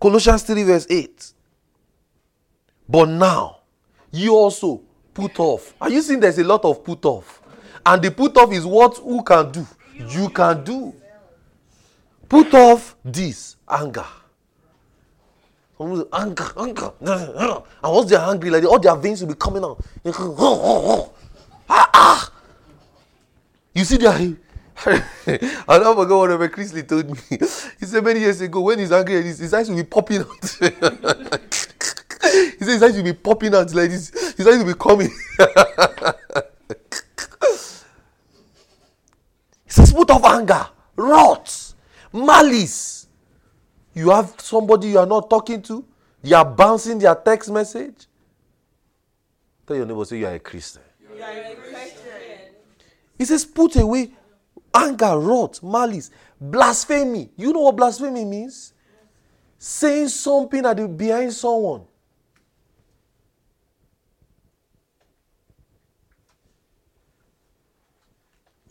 Colossians 3, verse 8. But now, you also put off. Are you seeing there's a lot of put off? And the put off is what who can do? You can do. Put off this anger. Anger, anger. And once they're angry, like all their veins will be coming out. You see their. I don't forget what Reverend Chrisley told me. He said many years ago, when he's angry, his eyes will be popping out. he said his will be popping out like this. His eyes will be coming. he a put of anger, wrath, malice. You have somebody you are not talking to, you are bouncing their text message. Tell your neighbor, say you are a Christian. You are a Christian. He says, put away anger, wrath, malice, blasphemy. You know what blasphemy means? Saying something at the, behind someone.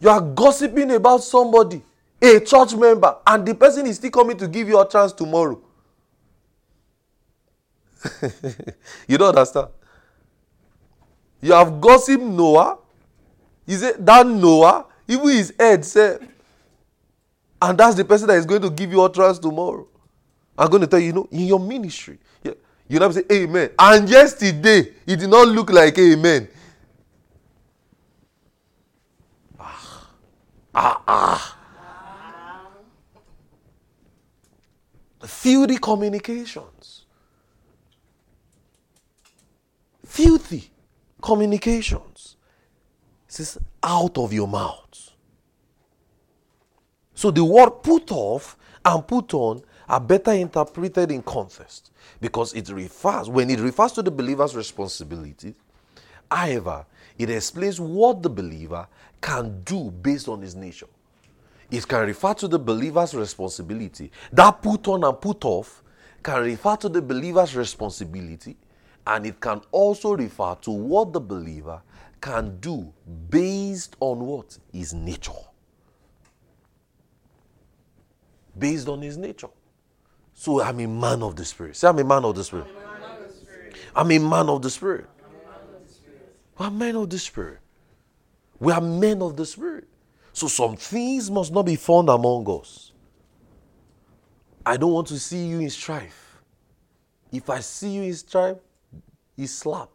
You are gossiping about somebody, a church member, and the person is still coming to give you a chance tomorrow. you don't understand? You have gossiped Noah. He said that Noah, even his head said, and that's the person that is going to give you utterance tomorrow. I'm going to tell you, you know, in your ministry, you never say amen. And yesterday, it did not look like amen. Ah, ah. Filthy communications. Filthy communications. Says out of your mouth. So the word put off and put on are better interpreted in context because it refers, when it refers to the believer's responsibility, however, it explains what the believer can do based on his nature. It can refer to the believer's responsibility. That put on and put off can refer to the believer's responsibility, and it can also refer to what the believer can do based on what? His nature. Based on his nature. So I'm a man of the Spirit. Say, I'm a man of the Spirit. I'm a man of the Spirit. We're men of the Spirit. We are men of the Spirit. So some things must not be found among us. I don't want to see you in strife. If I see you in strife, it's slap.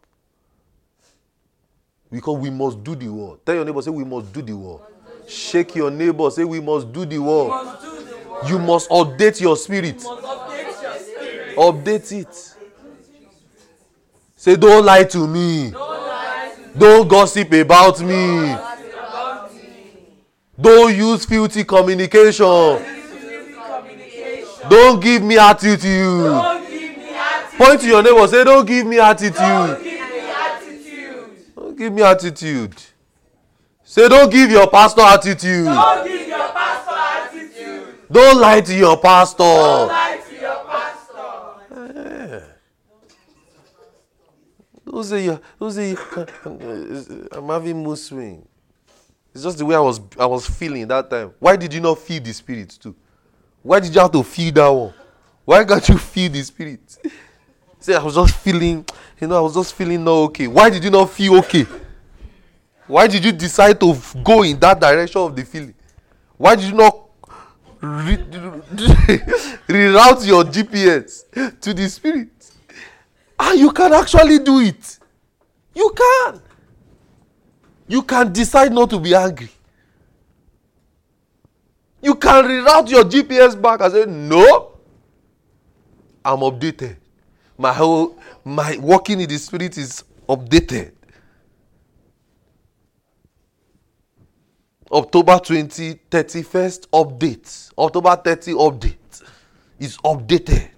Because we must do the word. Tell your neighbor, say we must do the word. Shake your neighbor, say we must do the word. You must update your spirit. Update your spirit. Update it. Say, don't lie to me. Don't Don't gossip about me. us about me. Don't use filthy communication. Don't give me attitude. Don't give me attitude. Point to your neighbor, say, don't give me attitude. Don't give me attitude. Give me attitude. Say, don't give your pastor attitude. Don't give your pastor attitude. Don't lie to your Don't lie to your pastor. Don't say, you- don't say, I'm having mood swing. It's just the way I was I was feeling that time. Why did you not feel the spirit too? Why did you have to feel that one? Why can't you feel the spirit? Say I was just feeling, you know, I was just feeling not okay. Why did you not feel okay? Why did you decide to go in that direction of the feeling? Why did you not re- reroute your GPS to the spirit? And you can actually do it. You can. You can decide not to be angry. You can reroute your GPS back and say, No, I'm updated. My whole my walking in the spirit is updated. October 20, 31st update. October 30 update is updated.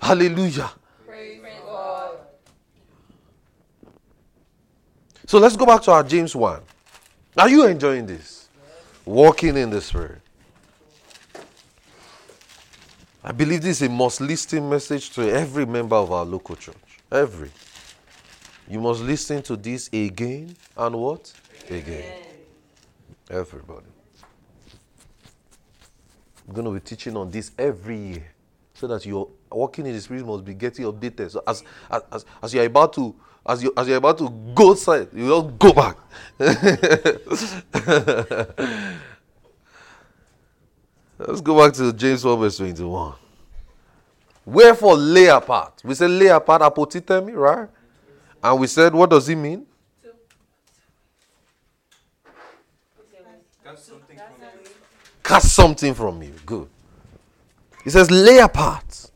Hallelujah. Praise God. So let's go back to our James 1. Are you enjoying this? Walking in the Spirit. I believe this is a must listen message to every member of our local church. Every. You must listen to this again and what? Again. Everybody. I'm going to be teaching on this every year so that you're walking in the spirit must be getting updated. So as as, as, as you're about to as you as you're about to go side, you don't go back. Let's go back to James 1 verse 21. Wherefore lay apart. We said lay apart apotithemi, right? And we said what does it mean? Got something from you. cast something from you. Good. He says, lay apart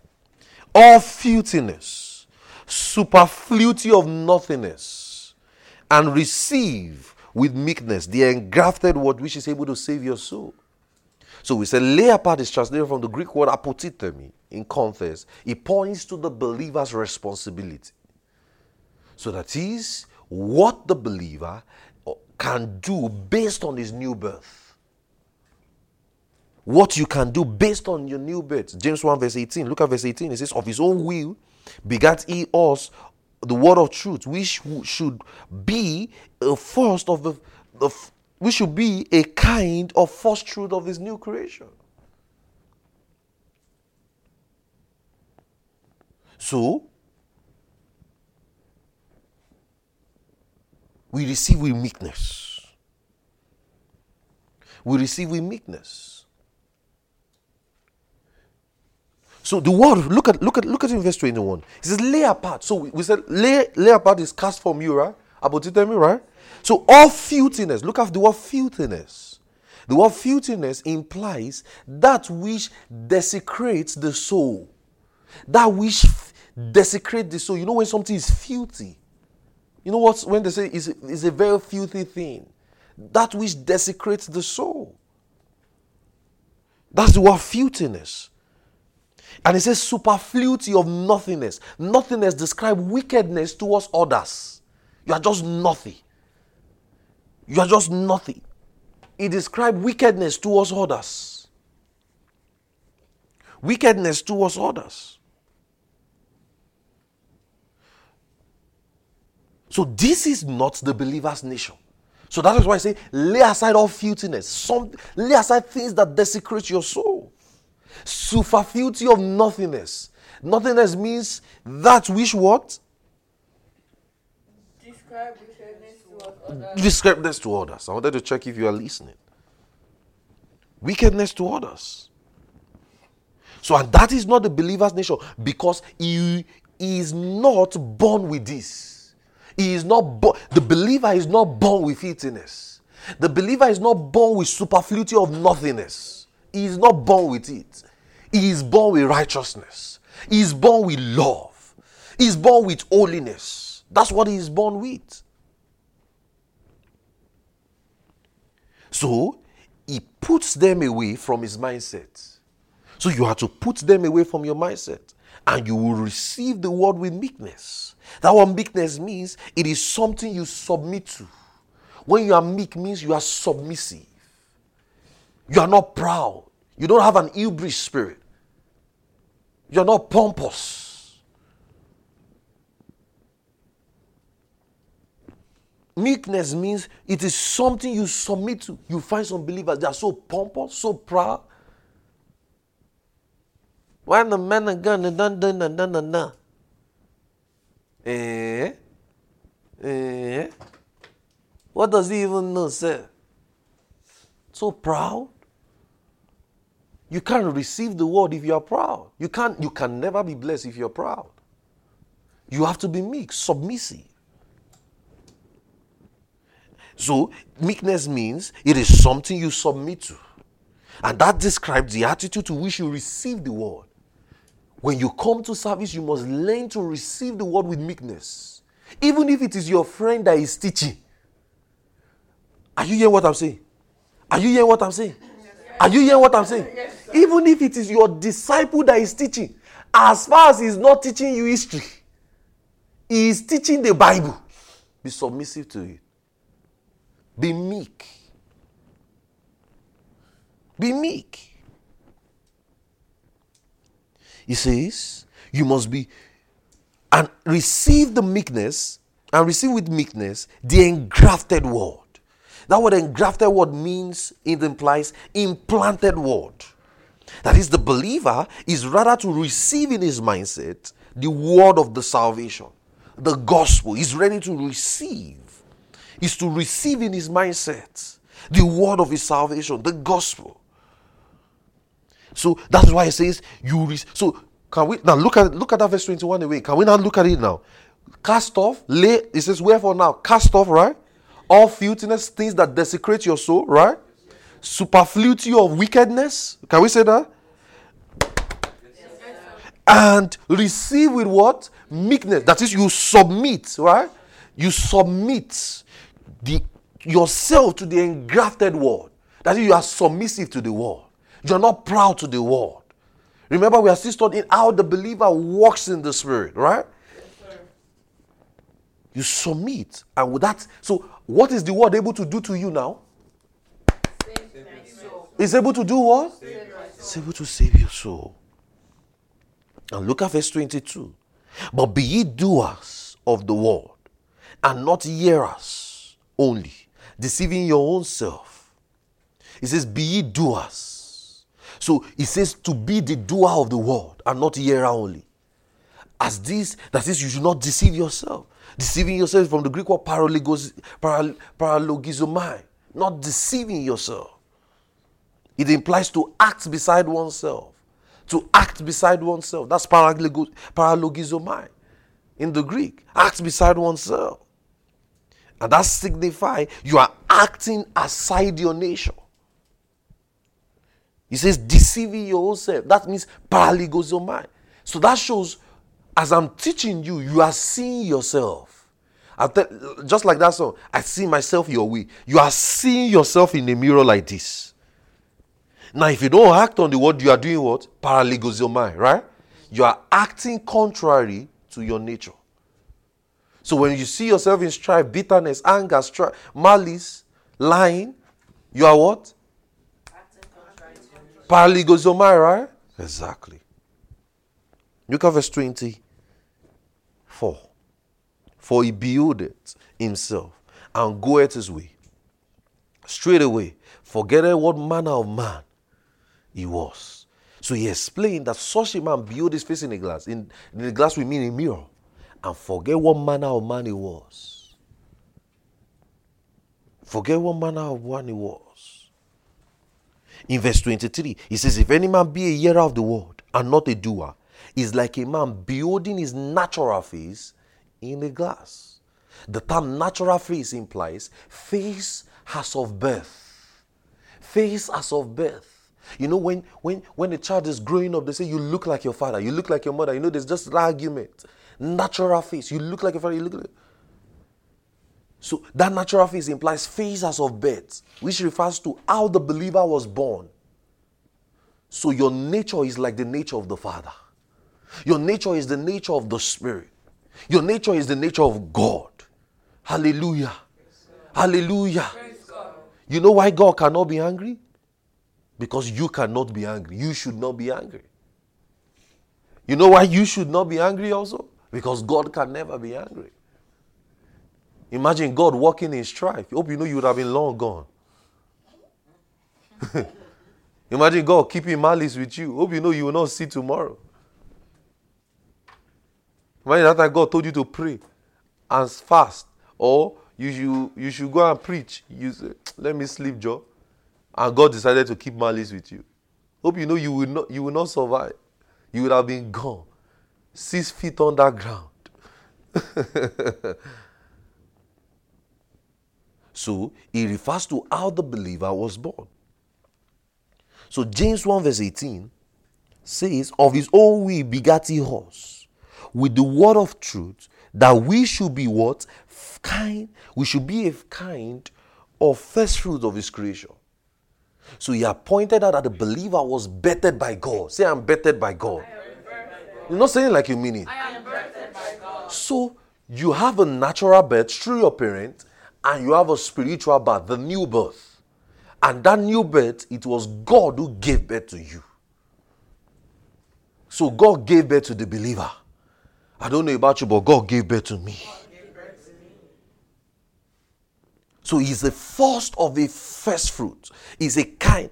all filthiness, superfluity of nothingness, and receive with meekness the engrafted word which is able to save your soul. So we said, lay apart is translated from the Greek word apotithemi in context. It points to the believer's responsibility. So that is what the believer can do based on his new birth what you can do based on your new birth. James 1 verse 18. Look at verse 18. It says, Of his own will begat he us the word of truth, which should be a first of the, the we should be a kind of first truth of his new creation. So we receive with meekness. We receive with meekness. So the word, look at look at look at in verse 21. It says lay apart. So we, we said lay lay apart is cast from you, right? Apotithemi, right? So all filthiness, look at the word filthiness. The word filthiness implies that which desecrates the soul. That which desecrates the soul. You know when something is filthy. You know what when they say is is a very filthy thing. That which desecrates the soul. That's the word filthiness. And it says superfluity of nothingness. Nothingness describe wickedness towards others. You are just nothing. You are just nothing. It describes wickedness towards others. Wickedness towards others. So this is not the believer's nation. So that is why I say, lay aside all filthiness. Some lay aside things that desecrate your soul. Superfluity of nothingness. Nothingness means that which what? Describe wickedness towards others. Describe this to others. I wanted to check if you are listening. Wickedness to others. So, and that is not the believer's nature because he is not born with this. He is not born, the believer is not born with filthiness. The believer is not born with superfluity of nothingness. He is not born with it. He is born with righteousness. He is born with love. He is born with holiness. That's what he is born with. So he puts them away from his mindset. So you have to put them away from your mindset and you will receive the word with meekness. That what meekness means, it is something you submit to. When you are meek means you are submissive. You are not proud. You don't have an hubris spirit. You are not pompous. meekness means it is something you submit to. You find some believers, they are so pompous, so proud. Why the man of God, dun, dun, dun, dun, dun, dun. Eh? Eh? What does he even know, sir? So proud. You can't receive the word if you are proud. You can't you can never be blessed if you're proud. You have to be meek, submissive. So, meekness means it is something you submit to. And that describes the attitude to which you receive the word. When you come to service, you must learn to receive the word with meekness. Even if it is your friend that is teaching. Are you hearing what I'm saying? Are you hearing what I'm saying? Are you hearing what I'm saying? Even if it is your disciple that is teaching, as far as he's not teaching you history, he is teaching the Bible. Be submissive to it. Be meek. Be meek. He says, You must be and receive the meekness and receive with meekness the engrafted word. That word engrafted word means, it implies implanted word. That is, the believer is rather to receive in his mindset the word of the salvation, the gospel. He's ready to receive. Is to receive in his mindset the word of his salvation, the gospel. So that's why it says you. Re- so can we now look at look at that verse twenty one away? Can we now look at it now? Cast off, lay. It says wherefore now cast off, right? All filthiness, things that desecrate your soul, right? Superfluity of wickedness. Can we say that? and receive with what? Meekness. That is you submit right? You submit the yourself to the engrafted word. That is you are submissive to the word. You are not proud to the word. Remember we are still studying how the believer walks in the spirit right? You submit and with that so what is the word able to do to you now it's able to do what it's able to save your soul and look at verse 22. But be ye doers of the word, and not hearers only, deceiving your own self. It says, Be ye doers. So it says to be the doer of the word and not hearer only. As this, that is, you should not deceive yourself. Deceiving yourself from the Greek word paralogos, paral, paralogizomai, not deceiving yourself. It implies to act beside oneself to act beside oneself. That's paralogizomai in the Greek. Act beside oneself. And that signifies you are acting aside your nature. He says deceiving your own self. That means paralogizomai. So that shows as I'm teaching you, you are seeing yourself. Just like that song, I see myself your way. You are seeing yourself in a mirror like this. Now, if you don't act on the word, you are doing what? Paralogizomai, right? You are acting contrary to your nature. So when you see yourself in strife, bitterness, anger, malice, lying, you are what? Paralogizomai, right? Exactly. Look at verse 24. For he builded himself and goeth his way. Straight away, forgetteth what manner of man he was. So he explained that such a man behold his face in a glass. In, in the glass we mean a mirror. And forget what manner of man he was. Forget what manner of man he was. In verse 23, he says, If any man be a hearer of the word and not a doer, is like a man beholding his natural face in a glass. The term natural face implies face as of birth. Face as of birth. You know, when when when a child is growing up, they say you look like your father, you look like your mother. You know, there's just an argument. Natural face. You look like your father, you look like so that natural face implies phases of birth, which refers to how the believer was born. So your nature is like the nature of the Father. Your nature is the nature of the Spirit. Your nature is the nature of God. Hallelujah. Hallelujah. You know why God cannot be angry? Because you cannot be angry. You should not be angry. You know why you should not be angry also? Because God can never be angry. Imagine God walking in strife. Hope you know you would have been long gone. Imagine God keeping malice with you. Hope you know you will not see tomorrow. Imagine that time God told you to pray and fast, or you should you should go and preach. You say, "Let me sleep, Joe," and God decided to keep malice with you. Hope you know you will not you will not survive. You would have been gone, six feet underground. so he refers to how the believer was born. So James 1 verse 18 says, Of his own will begat he us with the word of truth, that we should be what? Kind. We should be a kind of first fruit of his creation. So he pointed out that the believer was bettered by God. Say, I'm bettered by God. You're not saying like you mean it. I am birthed by God. So you have a natural birth through your parent, and you have a spiritual birth, the new birth. And that new birth, it was God who gave birth to you. So God gave birth to the believer. I don't know about you, but God gave birth to me. So he's the first of a first fruit. He's a kind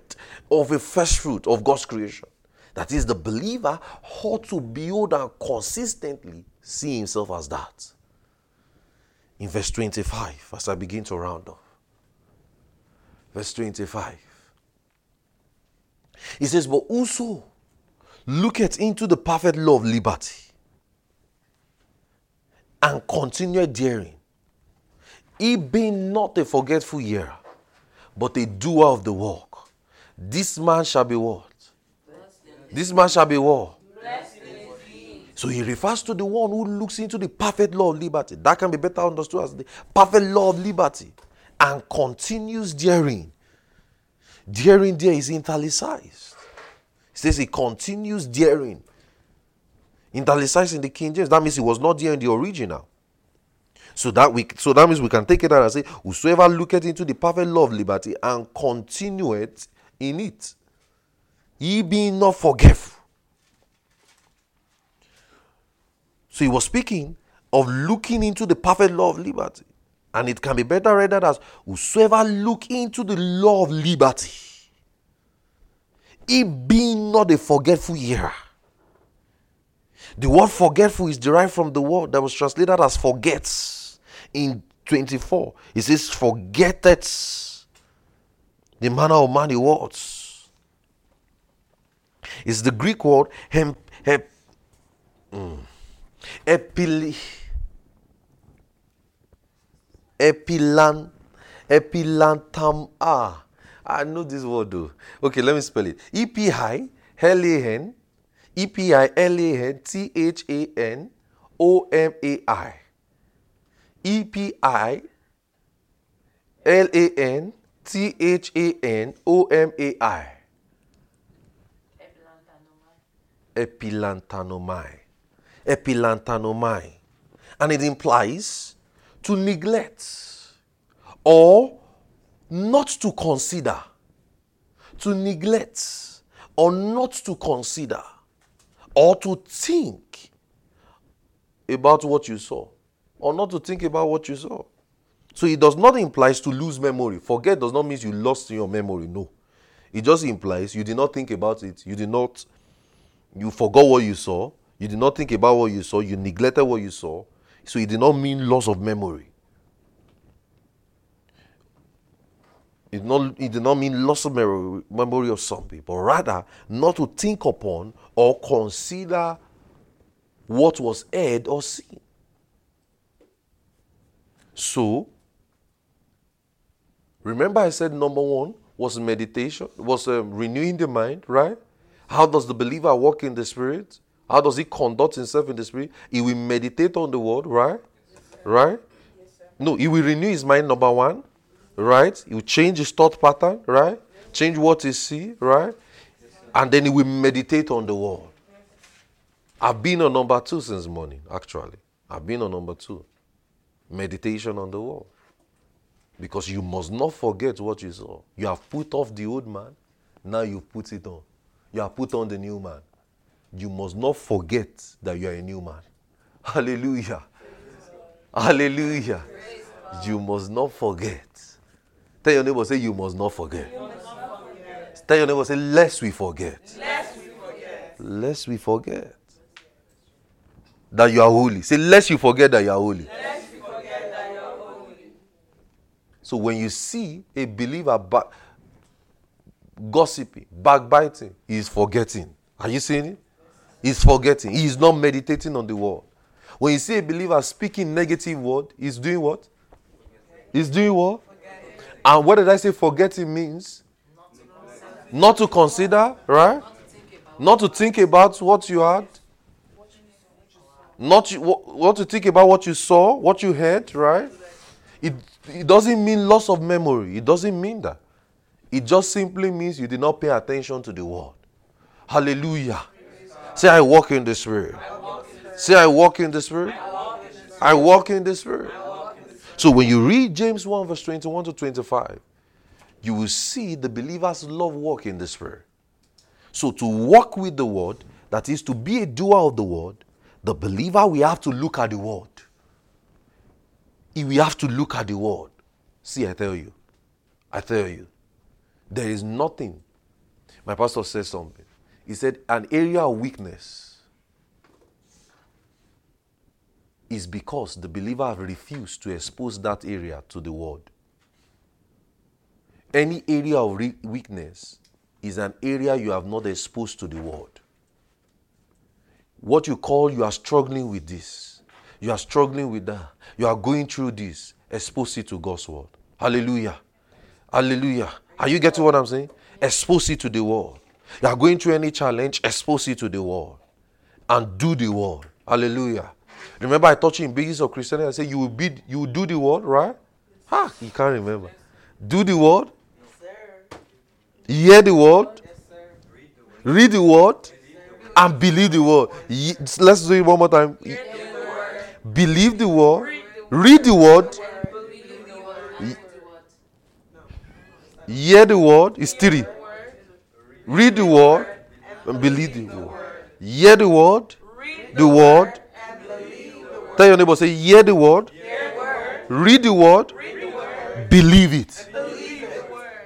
of a first fruit of God's creation. That is, the believer ought to build and consistently see himself as that. In verse 25, as I begin to round off. Verse 25. He says, But whoso looketh into the perfect law of liberty and continue daring, he being not a forgetful hearer, but a doer of the work, this man shall be what? This man shall be what? So he refers to the one who looks into the perfect law of liberty. That can be better understood as the perfect law of liberty and continues daring. Daring there is italicized. He says he continues daring. Italicized in the King James. That means he was not there in the original. So that we so that means we can take it out and say, Whosoever looketh into the perfect law of liberty and continueth in it, ye being not forgetful. So he was speaking of looking into the perfect law of liberty. And it can be better read as whosoever look into the law of liberty, he being not a forgetful hearer. The word forgetful is derived from the word that was translated as forgets in 24. It says, forgetteth the manner of man he was. It's the Greek word hem, hep, mm, epili, epilan, epilantam. Ah, I know this word though. Okay, let me spell it. E P I L A N E P I L A N T H A N O M A I. E P I L A N T H A N O M A I. Epilantanomai. Epilantanomai. And it implies to neglect or not to consider. To neglect or not to consider or to think about what you saw or not to think about what you saw. So it does not imply to lose memory. Forget does not mean you lost your memory. No. It just implies you did not think about it. You did not, you forgot what you saw. You did not think about what you saw. You neglected what you saw. So it did not mean loss of memory. It, not, it did not mean loss of memory, memory of something, but rather not to think upon or consider what was heard or seen. So, remember I said number one was meditation, was um, renewing the mind, right? How does the believer walk in the spirit? How does he conduct himself in the spirit? He will meditate on the word, right? Right? No, he will renew his mind, number one, right? He will change his thought pattern, right? Change what he see, right? And then he will meditate on the word. I've been on number two since morning, actually. I've been on number two. Meditation on the word. Because you must not forget what you saw. You have put off the old man, now you put it on. You have put on the new man. You must not forget that you are a new man. Hallelujah. Hallelujah. You must not forget. Tell your neighbor, say, You must not forget. Tell your neighbor, say, Lest we forget. Lest we forget. Lest we forget that you are holy. Say, Lest you forget that you are holy. Lest forget that you are holy. So when you see a believer ba- gossiping, backbiting, he is forgetting. Are you seeing it? He's forgetting. He is not meditating on the word. When you see a believer speaking negative word, he's doing what? He's doing what? And what did I say forgetting means? Not to consider, right? Not to think about what you had. Not what to think about what you saw, what you heard, right? It, it doesn't mean loss of memory. It doesn't mean that. It just simply means you did not pay attention to the word. Hallelujah. Say, I walk in the Spirit. Say, I walk in the Spirit. I walk in the Spirit. So when you read James 1, verse 21 to 25, you will see the believers love walk in the Spirit. So to walk with the word, that is to be a doer of the word, the believer we have to look at the word. We have to look at the word. See, I tell you, I tell you, there is nothing. My pastor said something. He said, an area of weakness is because the believer refused to expose that area to the word. Any area of re- weakness is an area you have not exposed to the word. What you call you are struggling with this, you are struggling with that, you are going through this, expose it to God's word. Hallelujah. Hallelujah. Are you getting what I'm saying? Expose it to the world. You are going through any challenge, expose it to the world And do the word. Hallelujah. Remember, I taught you in Basics of Christianity, I said you will be you will do the word, right? Ha! you can't remember. Do the word. Hear the word. Read the word. And believe the word. Let's do it one more time. Believe the word. Read the word. Hear the word. It's three. Read the word and believe the word. Hear the word. The word. Tell your neighbor, say, hear the word. Read the word. Believe it.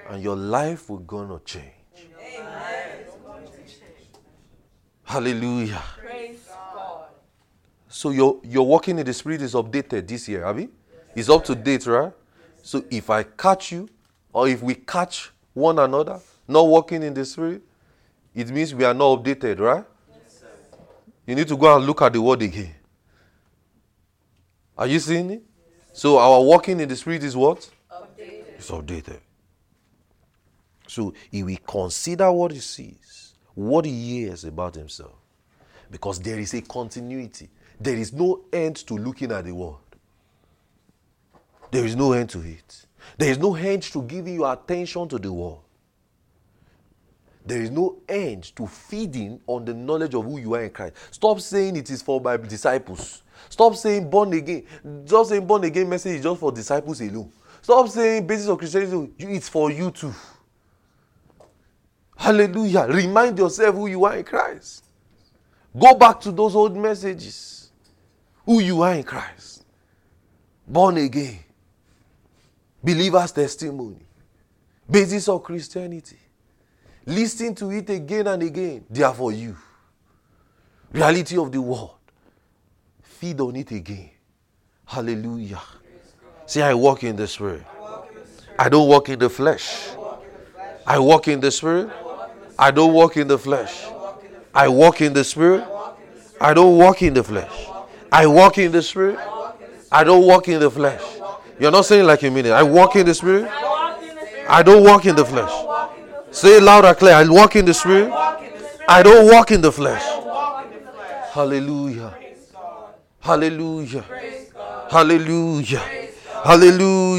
And your life will gonna change. Hallelujah. Praise God. So your your walking in the spirit is updated this year, Abby? It's up to date, right? So if I catch you, or if we catch one another not walking in the spirit, it means we are not updated, right? Yes, You need to go and look at the word again. Are you seeing it? So our walking in the spirit is what? Updated. It's updated. So he will consider what he sees, what he hears about himself. Because there is a continuity. There is no end to looking at the world. There is no end to it. There is no end to giving your attention to the world. There is no end to feeding on the knowledge of who you are in Christ. Stop saying it is for my disciples. Stop saying born again. Just saying born again message is just for disciples alone. Stop saying basis of Christianity, it's for you too. Hallelujah. Remind yourself who you are in Christ. Go back to those old messages. Who you are in Christ. Born again. Believer's testimony. Basis of Christianity. Listen to it again and again. They are for you. Reality of the world. Feed on it again. Hallelujah. See, I walk in the Spirit. I don't walk in the flesh. I walk in the Spirit. I don't walk in the flesh. I walk in the Spirit. I don't walk in the flesh. I walk in the Spirit. I don't walk in the flesh. You're not saying like you mean I walk in the Spirit. I walk in the spirit. I don't walk in the flesh. Say it loud and clear. I walk in the Spirit. I don't. Walk in the flesh. Hallelujah. Hallelujah. Hallelujah. Hallelujah.